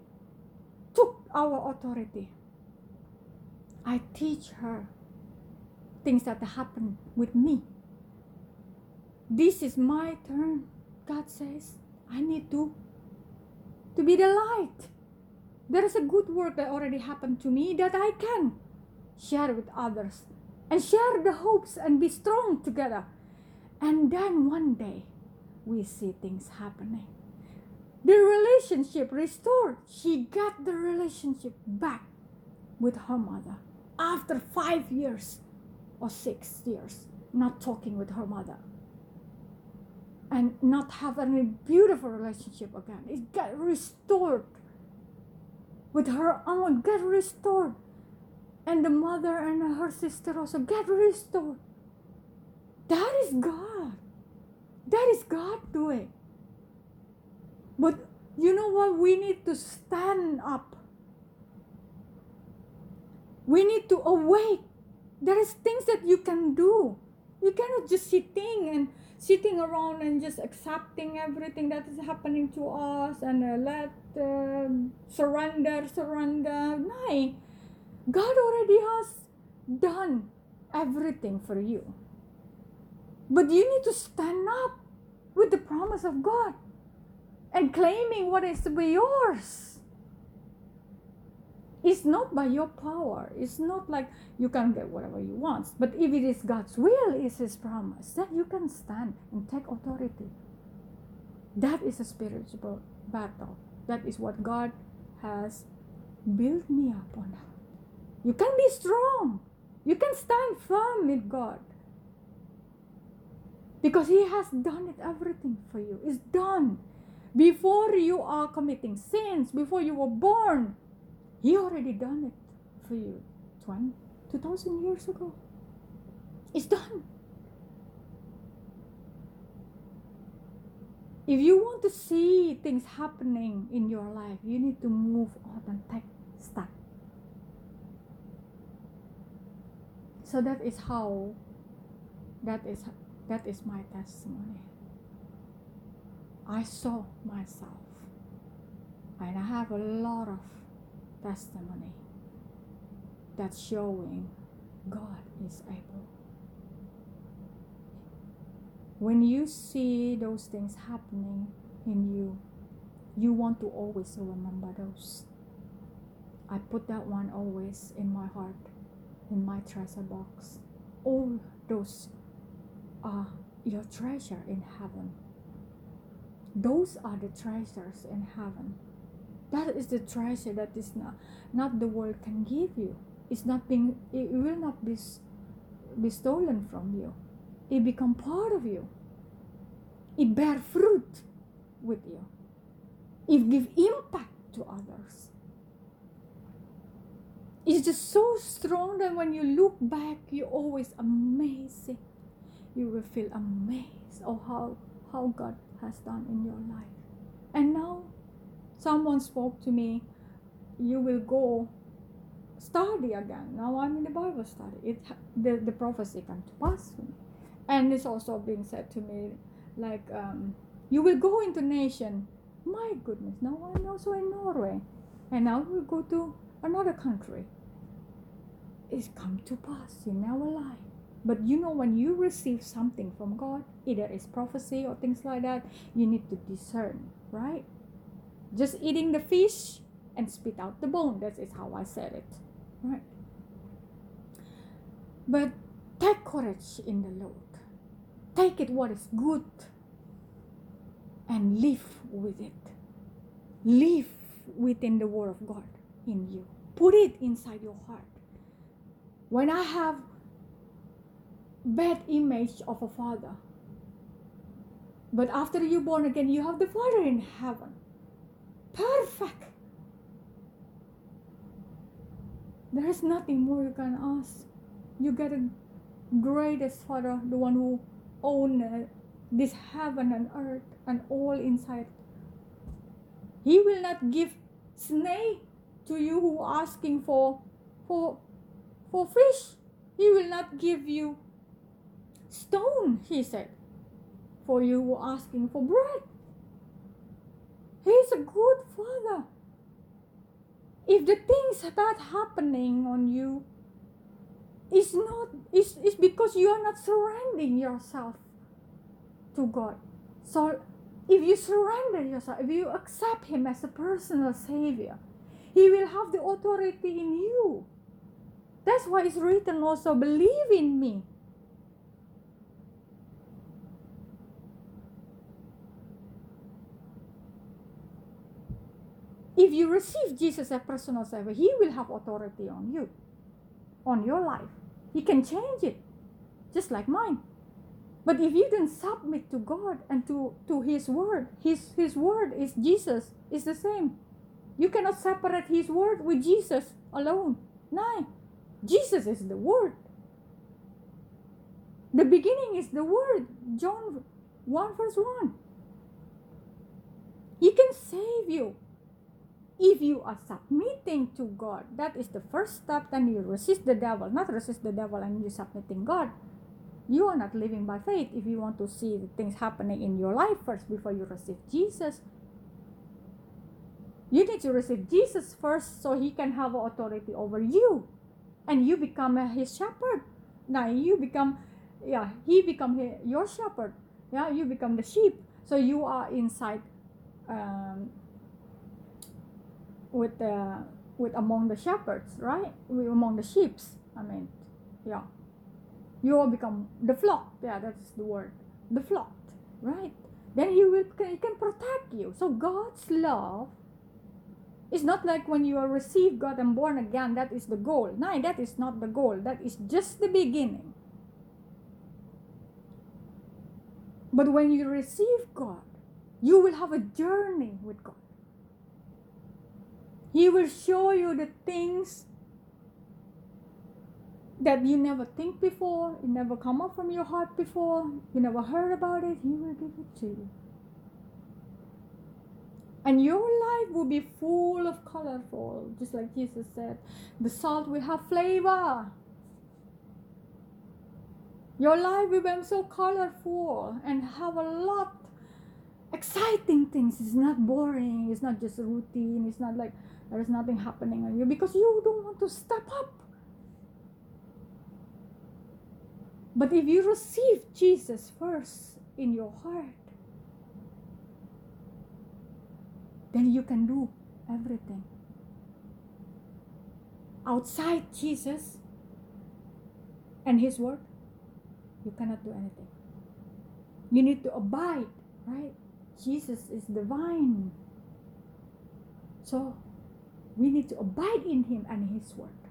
took our authority. I teach her things that happen with me. This is my turn. God says, I need to to be the light. There is a good work that already happened to me that I can share with others and share the hopes and be strong together. And then one day we see things happening. The relationship restored. She got the relationship back with her mother after five years or six years not talking with her mother and not having a beautiful relationship again. It got restored with her own, get restored. And the mother and her sister also get restored. That is God. That is God doing. But you know what? We need to stand up. We need to awake. There is things that you can do. You cannot just sitting and sitting around and just accepting everything that is happening to us and uh, let uh, surrender, surrender. No, God already has done everything for you. But you need to stand up with the promise of God and claiming what is to be yours. It's not by your power. It's not like you can get whatever you want. But if it is God's will, is His promise, then you can stand and take authority. That is a spiritual battle. That is what God has built me up on. You can be strong. You can stand firm with God. Because He has done it everything for you. It's done. Before you are committing sins, before you were born, He already done it for you 20, 2000 years ago. It's done. If you want to see things happening in your life, you need to move on and take So that is how that is that is my testimony. I saw myself. And I have a lot of testimony that's showing God is able. When you see those things happening in you, you want to always remember those. I put that one always in my heart, in my treasure box. All those are your treasure in heaven. Those are the treasures in heaven. That is the treasure that is not, not the world can give you. It's not being it will not be, be stolen from you. It become part of you. It bear fruit with you. It give impact to others. It's just so strong that when you look back, you're always amazing. You will feel amazed of how, how God has done in your life. And now, someone spoke to me, you will go study again. Now I'm in the Bible study. It the, the prophecy come to pass for me. And it's also being said to me like um, you will go into nation My goodness, now I'm also in Norway. And now we go to another country. It's come to pass in our life. But you know, when you receive something from God, either it's prophecy or things like that, you need to discern, right? Just eating the fish and spit out the bone. That is how I said it, right? But take courage in the Lord. Take it what is good and live with it. Live within the Word of God in you. Put it inside your heart. When I have bad image of a father, but after you born again, you have the Father in heaven. Perfect. There is nothing more you can ask. You get a greatest Father, the one who own this heaven and earth and all inside. He will not give snake to you who are asking for for for fish. He will not give you stone, he said, for you who asking for bread. He is a good father. If the things that happening on you is not is, is because you are not surrendering yourself to God. So if you surrender yourself, if you accept Him as a personal Savior, He will have the authority in you. That's why it's written also, believe in me. If you receive Jesus as personal Savior, He will have authority on you, on your life. He can change it, just like mine. But if you don't submit to God and to, to His Word, His, His Word is Jesus, is the same. You cannot separate His Word with Jesus alone. No. Jesus is the Word. The beginning is the Word. John 1 verse 1. He can save you. If you are submitting to God, that is the first step, then you resist the devil. Not resist the devil and you submitting God you are not living by faith if you want to see the things happening in your life first before you receive Jesus. You need to receive Jesus first so he can have authority over you and you become his shepherd. Now you become yeah, he become your shepherd. Yeah, you become the sheep. So you are inside um, with the with among the shepherds, right? We among the sheep. I mean, yeah you all become the flock yeah that's the word the flock right then he will he can protect you so god's love is not like when you are received god and born again that is the goal. No that is not the goal. That is just the beginning. But when you receive god you will have a journey with god. He will show you the things that you never think before, it never come up from your heart before, you never heard about it, He will give it to you. And your life will be full of colorful, just like Jesus said. The salt will have flavor. Your life will be so colorful and have a lot exciting things. It's not boring. It's not just routine. It's not like there's nothing happening on you because you don't want to step up But if you receive Jesus first in your heart, then you can do everything. Outside Jesus and His Word, you cannot do anything. You need to abide, right? Jesus is the vine. So we need to abide in Him and His Word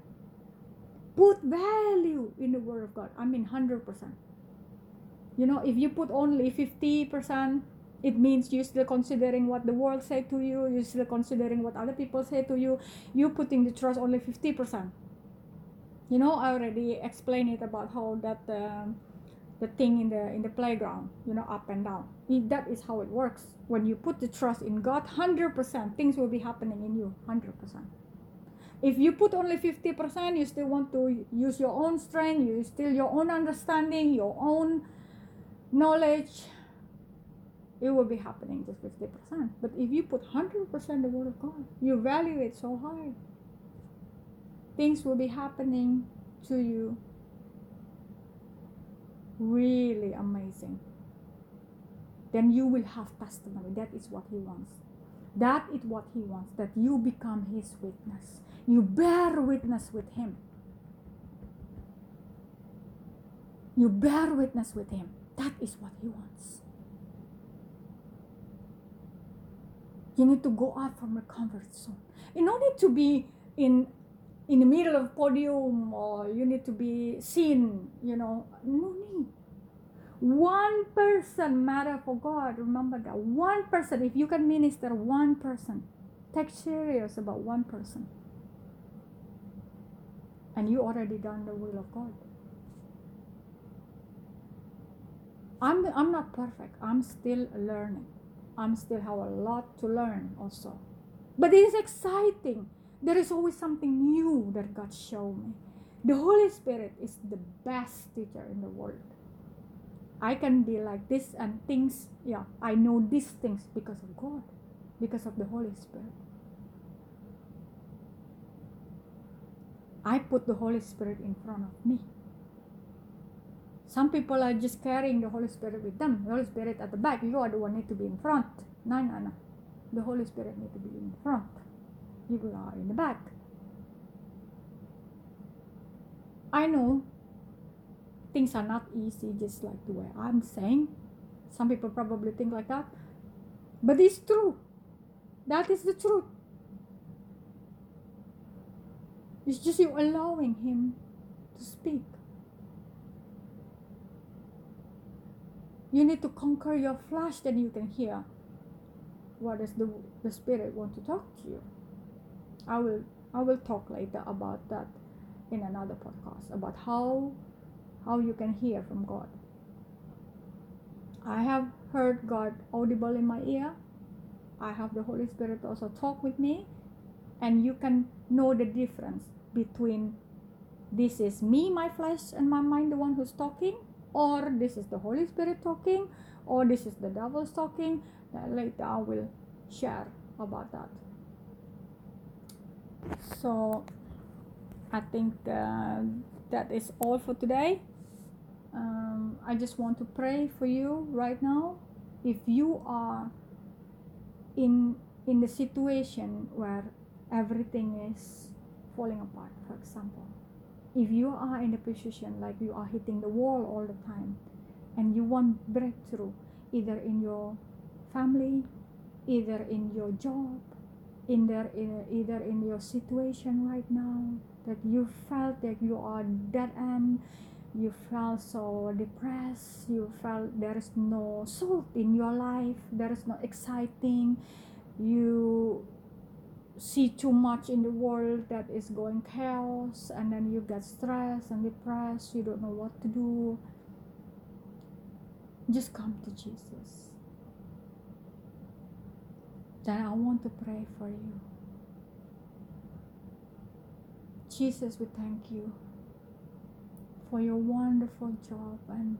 put value in the word of god i mean 100% you know if you put only 50% it means you're still considering what the world say to you you're still considering what other people say to you. You're putting the trust only 50% you know i already explained it about how that um, the thing in the in the playground you know up and down. That is how it works. When you put the trust in god 100% things will be happening in you 100% if you put only 50% you still want to use your own strength you still your own understanding your own knowledge it will be happening just 50%. But if you put 100% the Word of God, you value it so high, things will be happening to you really amazing. Then you will have testimony. That is what He wants. That is what He wants, that you become His witness. You bear witness with Him. You bear witness with Him. That is what He wants. You need to go out from your comfort zone. You don't need to be in in the middle of podium or you need to be seen, you know. No need. One person matter for God. Remember that. One person. If you can minister one person, take serious about one person. And you already done the will of God. I'm I'm not perfect. I'm still learning. I'm still have a lot to learn also. But it is exciting. There is always something new that God showed me. The Holy Spirit is the best teacher in the world. I can be like this and things, yeah, I know these things because of God, because of the Holy Spirit. I put the Holy Spirit in front of me. Some people are just carrying the Holy Spirit with them. The Holy Spirit at the back. You are the one need to be in front. No, no, no. The Holy Spirit need to be in front. You are in the back. I know things are not easy just like the way I'm saying. Some people probably think like that. But it's true. That is the truth. It's just you allowing Him to speak. You need to conquer your flesh, then you can hear what does the, the Spirit want to talk to you. I will I will talk later about that in another podcast about how how you can hear from God. I have heard God audible in my ear. I have the Holy Spirit also talk with me and you can know the difference between this is me, my flesh and my mind the one who's talking or this is the Holy Spirit talking, or this is the devil talking. Later I will share about that. So I think uh, that is all for today. Um, I just want to pray for you right now. If you are in in the situation where everything is falling apart, for example, if you are in a position like you are hitting the wall all the time and you want breakthrough either in your family either in your job in there either in your situation right now that you felt that you are dead end you felt so depressed you felt there is no salt in your life there is no exciting you see too much in the world that is going chaos and then you get stressed and depressed you don't know what to do. Just come to jesus. Then i want to pray for you. Jesus we thank you for your wonderful job and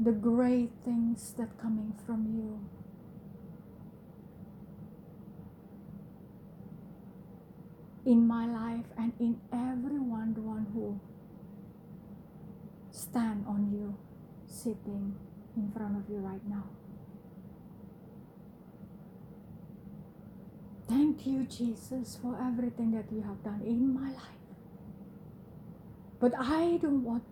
the great things that coming from you in my life and in everyone the one who stand on you sitting in front of you right now. Thank you jesus for everything that you have done in my life. But i don't want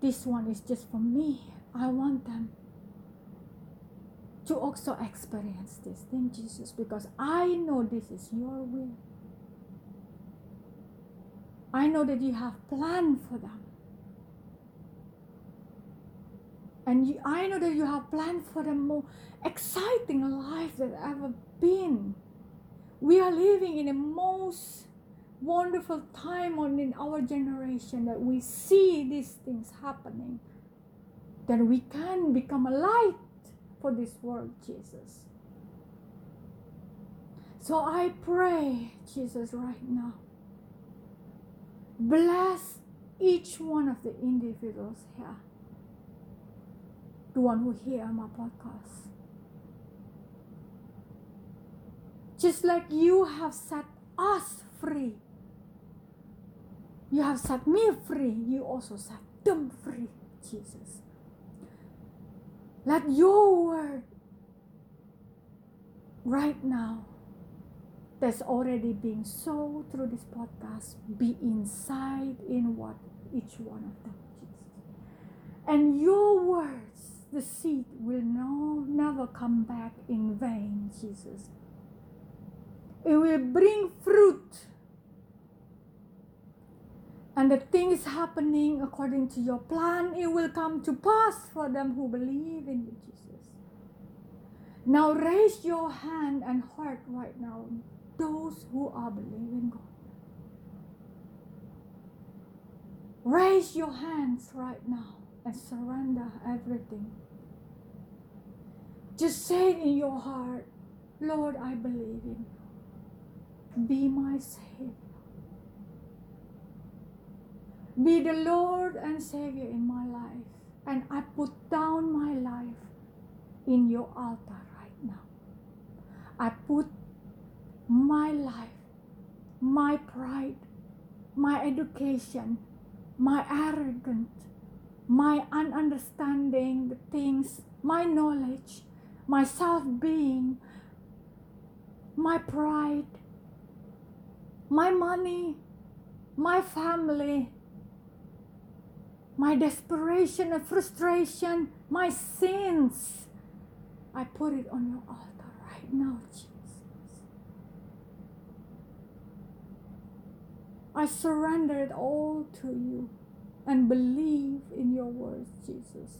this one is just for me. I want them to also experience this. Thing jesus because i know this is your will I know that you have planned for them. And you, I know that you have planned for them more exciting life that ever been. We are living in the most wonderful time on in our generation that we see these things happening. That we can become a light for this world, Jesus. So I pray, Jesus, right now Bless each one of the individuals here. The one who hear my podcast. Just like you have set us free. You have set me free. You also set them free, Jesus. Let your word right now that's already being sown through this podcast be inside in what each one of them is. and your words the seed will no never come back in vain jesus. It will bring fruit. And the things happening according to your plan it will come to pass for them who believe in you jesus. Now raise your hand and heart right now those who are believing God. Raise your hands right now and surrender everything. Just say in your heart, Lord, I believe in you. Be my Savior. Be the Lord and Savior in my life. And I put down my life in your altar right now. I put my life, my pride, my education, my arrogance, my ununderstanding the things, my knowledge, my self being, my pride, my money, my family, my desperation and frustration, my sins. I put it on your altar right now, Jesus. I surrender it all to you and believe in your words, Jesus.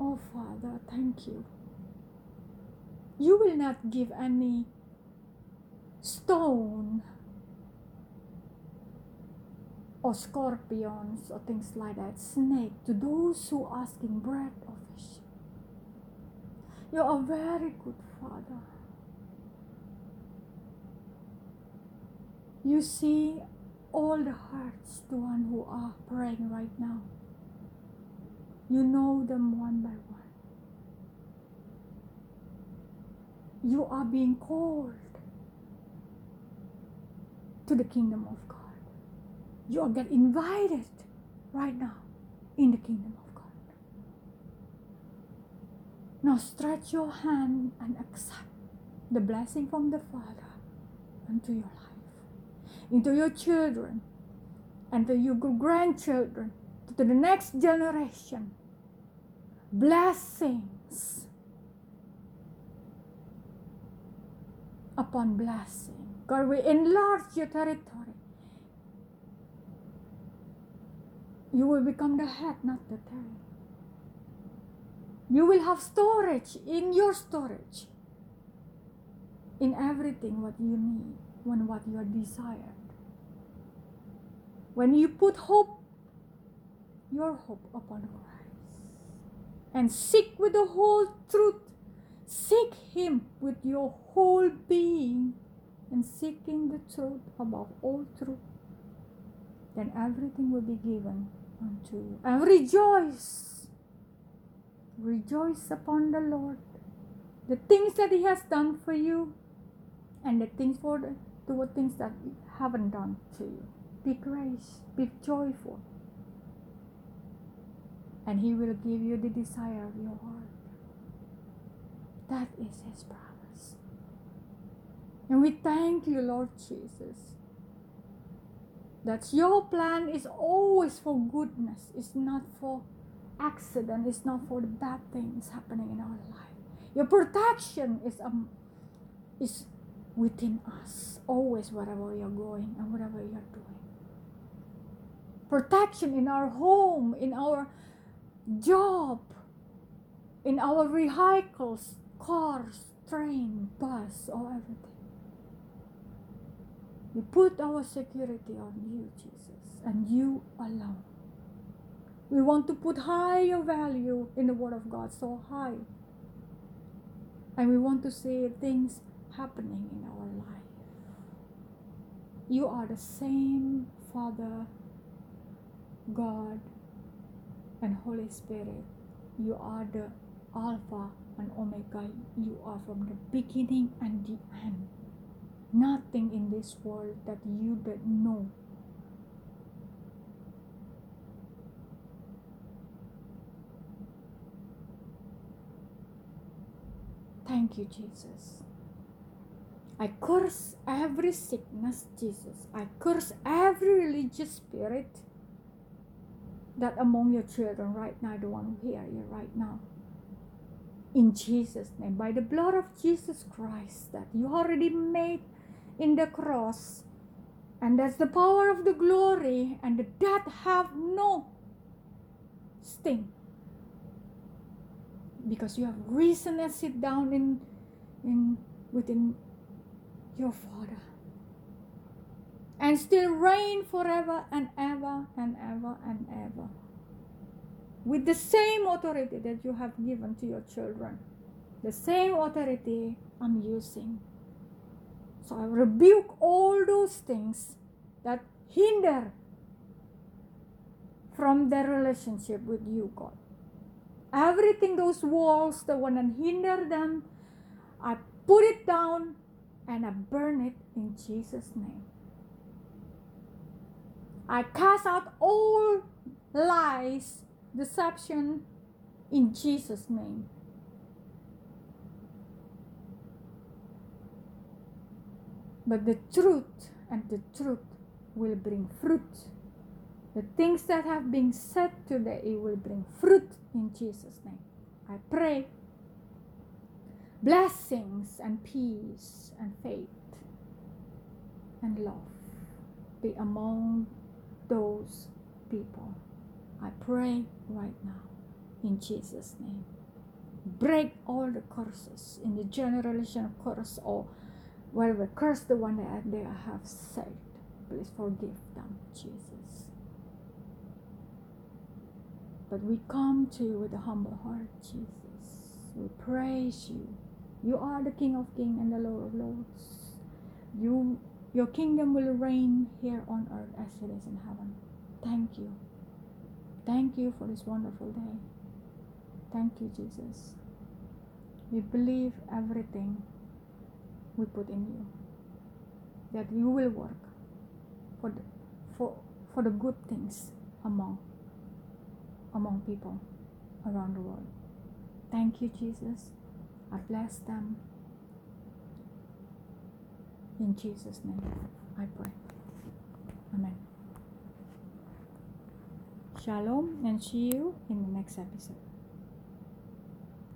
Oh, Father, thank you. You will not give any stone or scorpions or things like that, snake, to those who are asking bread. You are a very good Father. You see all the hearts, the one who are praying right now. You know them one by one. You are being called to the kingdom of God. You are get invited right now in the kingdom of God. Now stretch your hand and accept the blessing from the Father into your life, into your children, and to your grandchildren, to the next generation. Blessings upon blessing. God will enlarge your territory. You will become the head, not the tail. You will have storage in your storage. In everything what you need, when what you are desired. When you put hope, your hope upon Christ. And seek with the whole truth. Seek Him with your whole being. And seeking the truth above all truth. Then everything will be given unto you. And rejoice Rejoice upon the Lord. The things that He has done for you and the things for the, the things that He haven't done to you. Be grace, be joyful. And He will give you the desire of your heart. That is His promise. And we thank you, Lord Jesus, that your plan is always for goodness, it's not for accident is not for the bad things happening in our life. Your protection is um is within us always wherever you're going and whatever you are doing. Protection in our home, in our job, in our vehicles, cars, train, bus, or everything. We put our security on you, Jesus, and you alone. We want to put higher value in the Word of God, so high. And we want to see things happening in our life. You are the same Father, God, and Holy Spirit you are the Alpha and Omega. You are from the beginning and the end. Nothing in this world that you don't know. Thank you, Jesus. I curse every sickness, Jesus. I curse every religious spirit that among your children right now, the one who hear you right now. In Jesus' name, by the blood of Jesus Christ that you already made in the cross, and that's the power of the glory, and the death have no sting. Because you have risen and sit down in in within your Father. And still reign forever and ever and ever and ever. With the same authority that you have given to your children. The same authority I'm using. So I rebuke all those things that hinder from their relationship with you, God. Everything, those walls that want to hinder them, I put it down and I burn it in Jesus' name. I cast out all lies, deception in Jesus' name. But the truth and the truth will bring fruit. The things that have been said today, it will bring fruit in Jesus' name. I pray blessings and peace and faith and love be among those people. I pray right now in Jesus' name. Break all the curses in the generation curse or whatever curse the one that they have said. Please forgive them, Jesus. But we come to you with a humble heart, Jesus. We praise you. You are the King of Kings and the Lord of Lords. You, your kingdom will reign here on earth as it is in heaven. Thank you. Thank you for this wonderful day. Thank you, Jesus. We believe everything we put in you. That you will work for the, for, for the good things among among people around the world. Thank you, Jesus. I bless them. In Jesus' name, I pray. Amen. Shalom and see you in the next episode.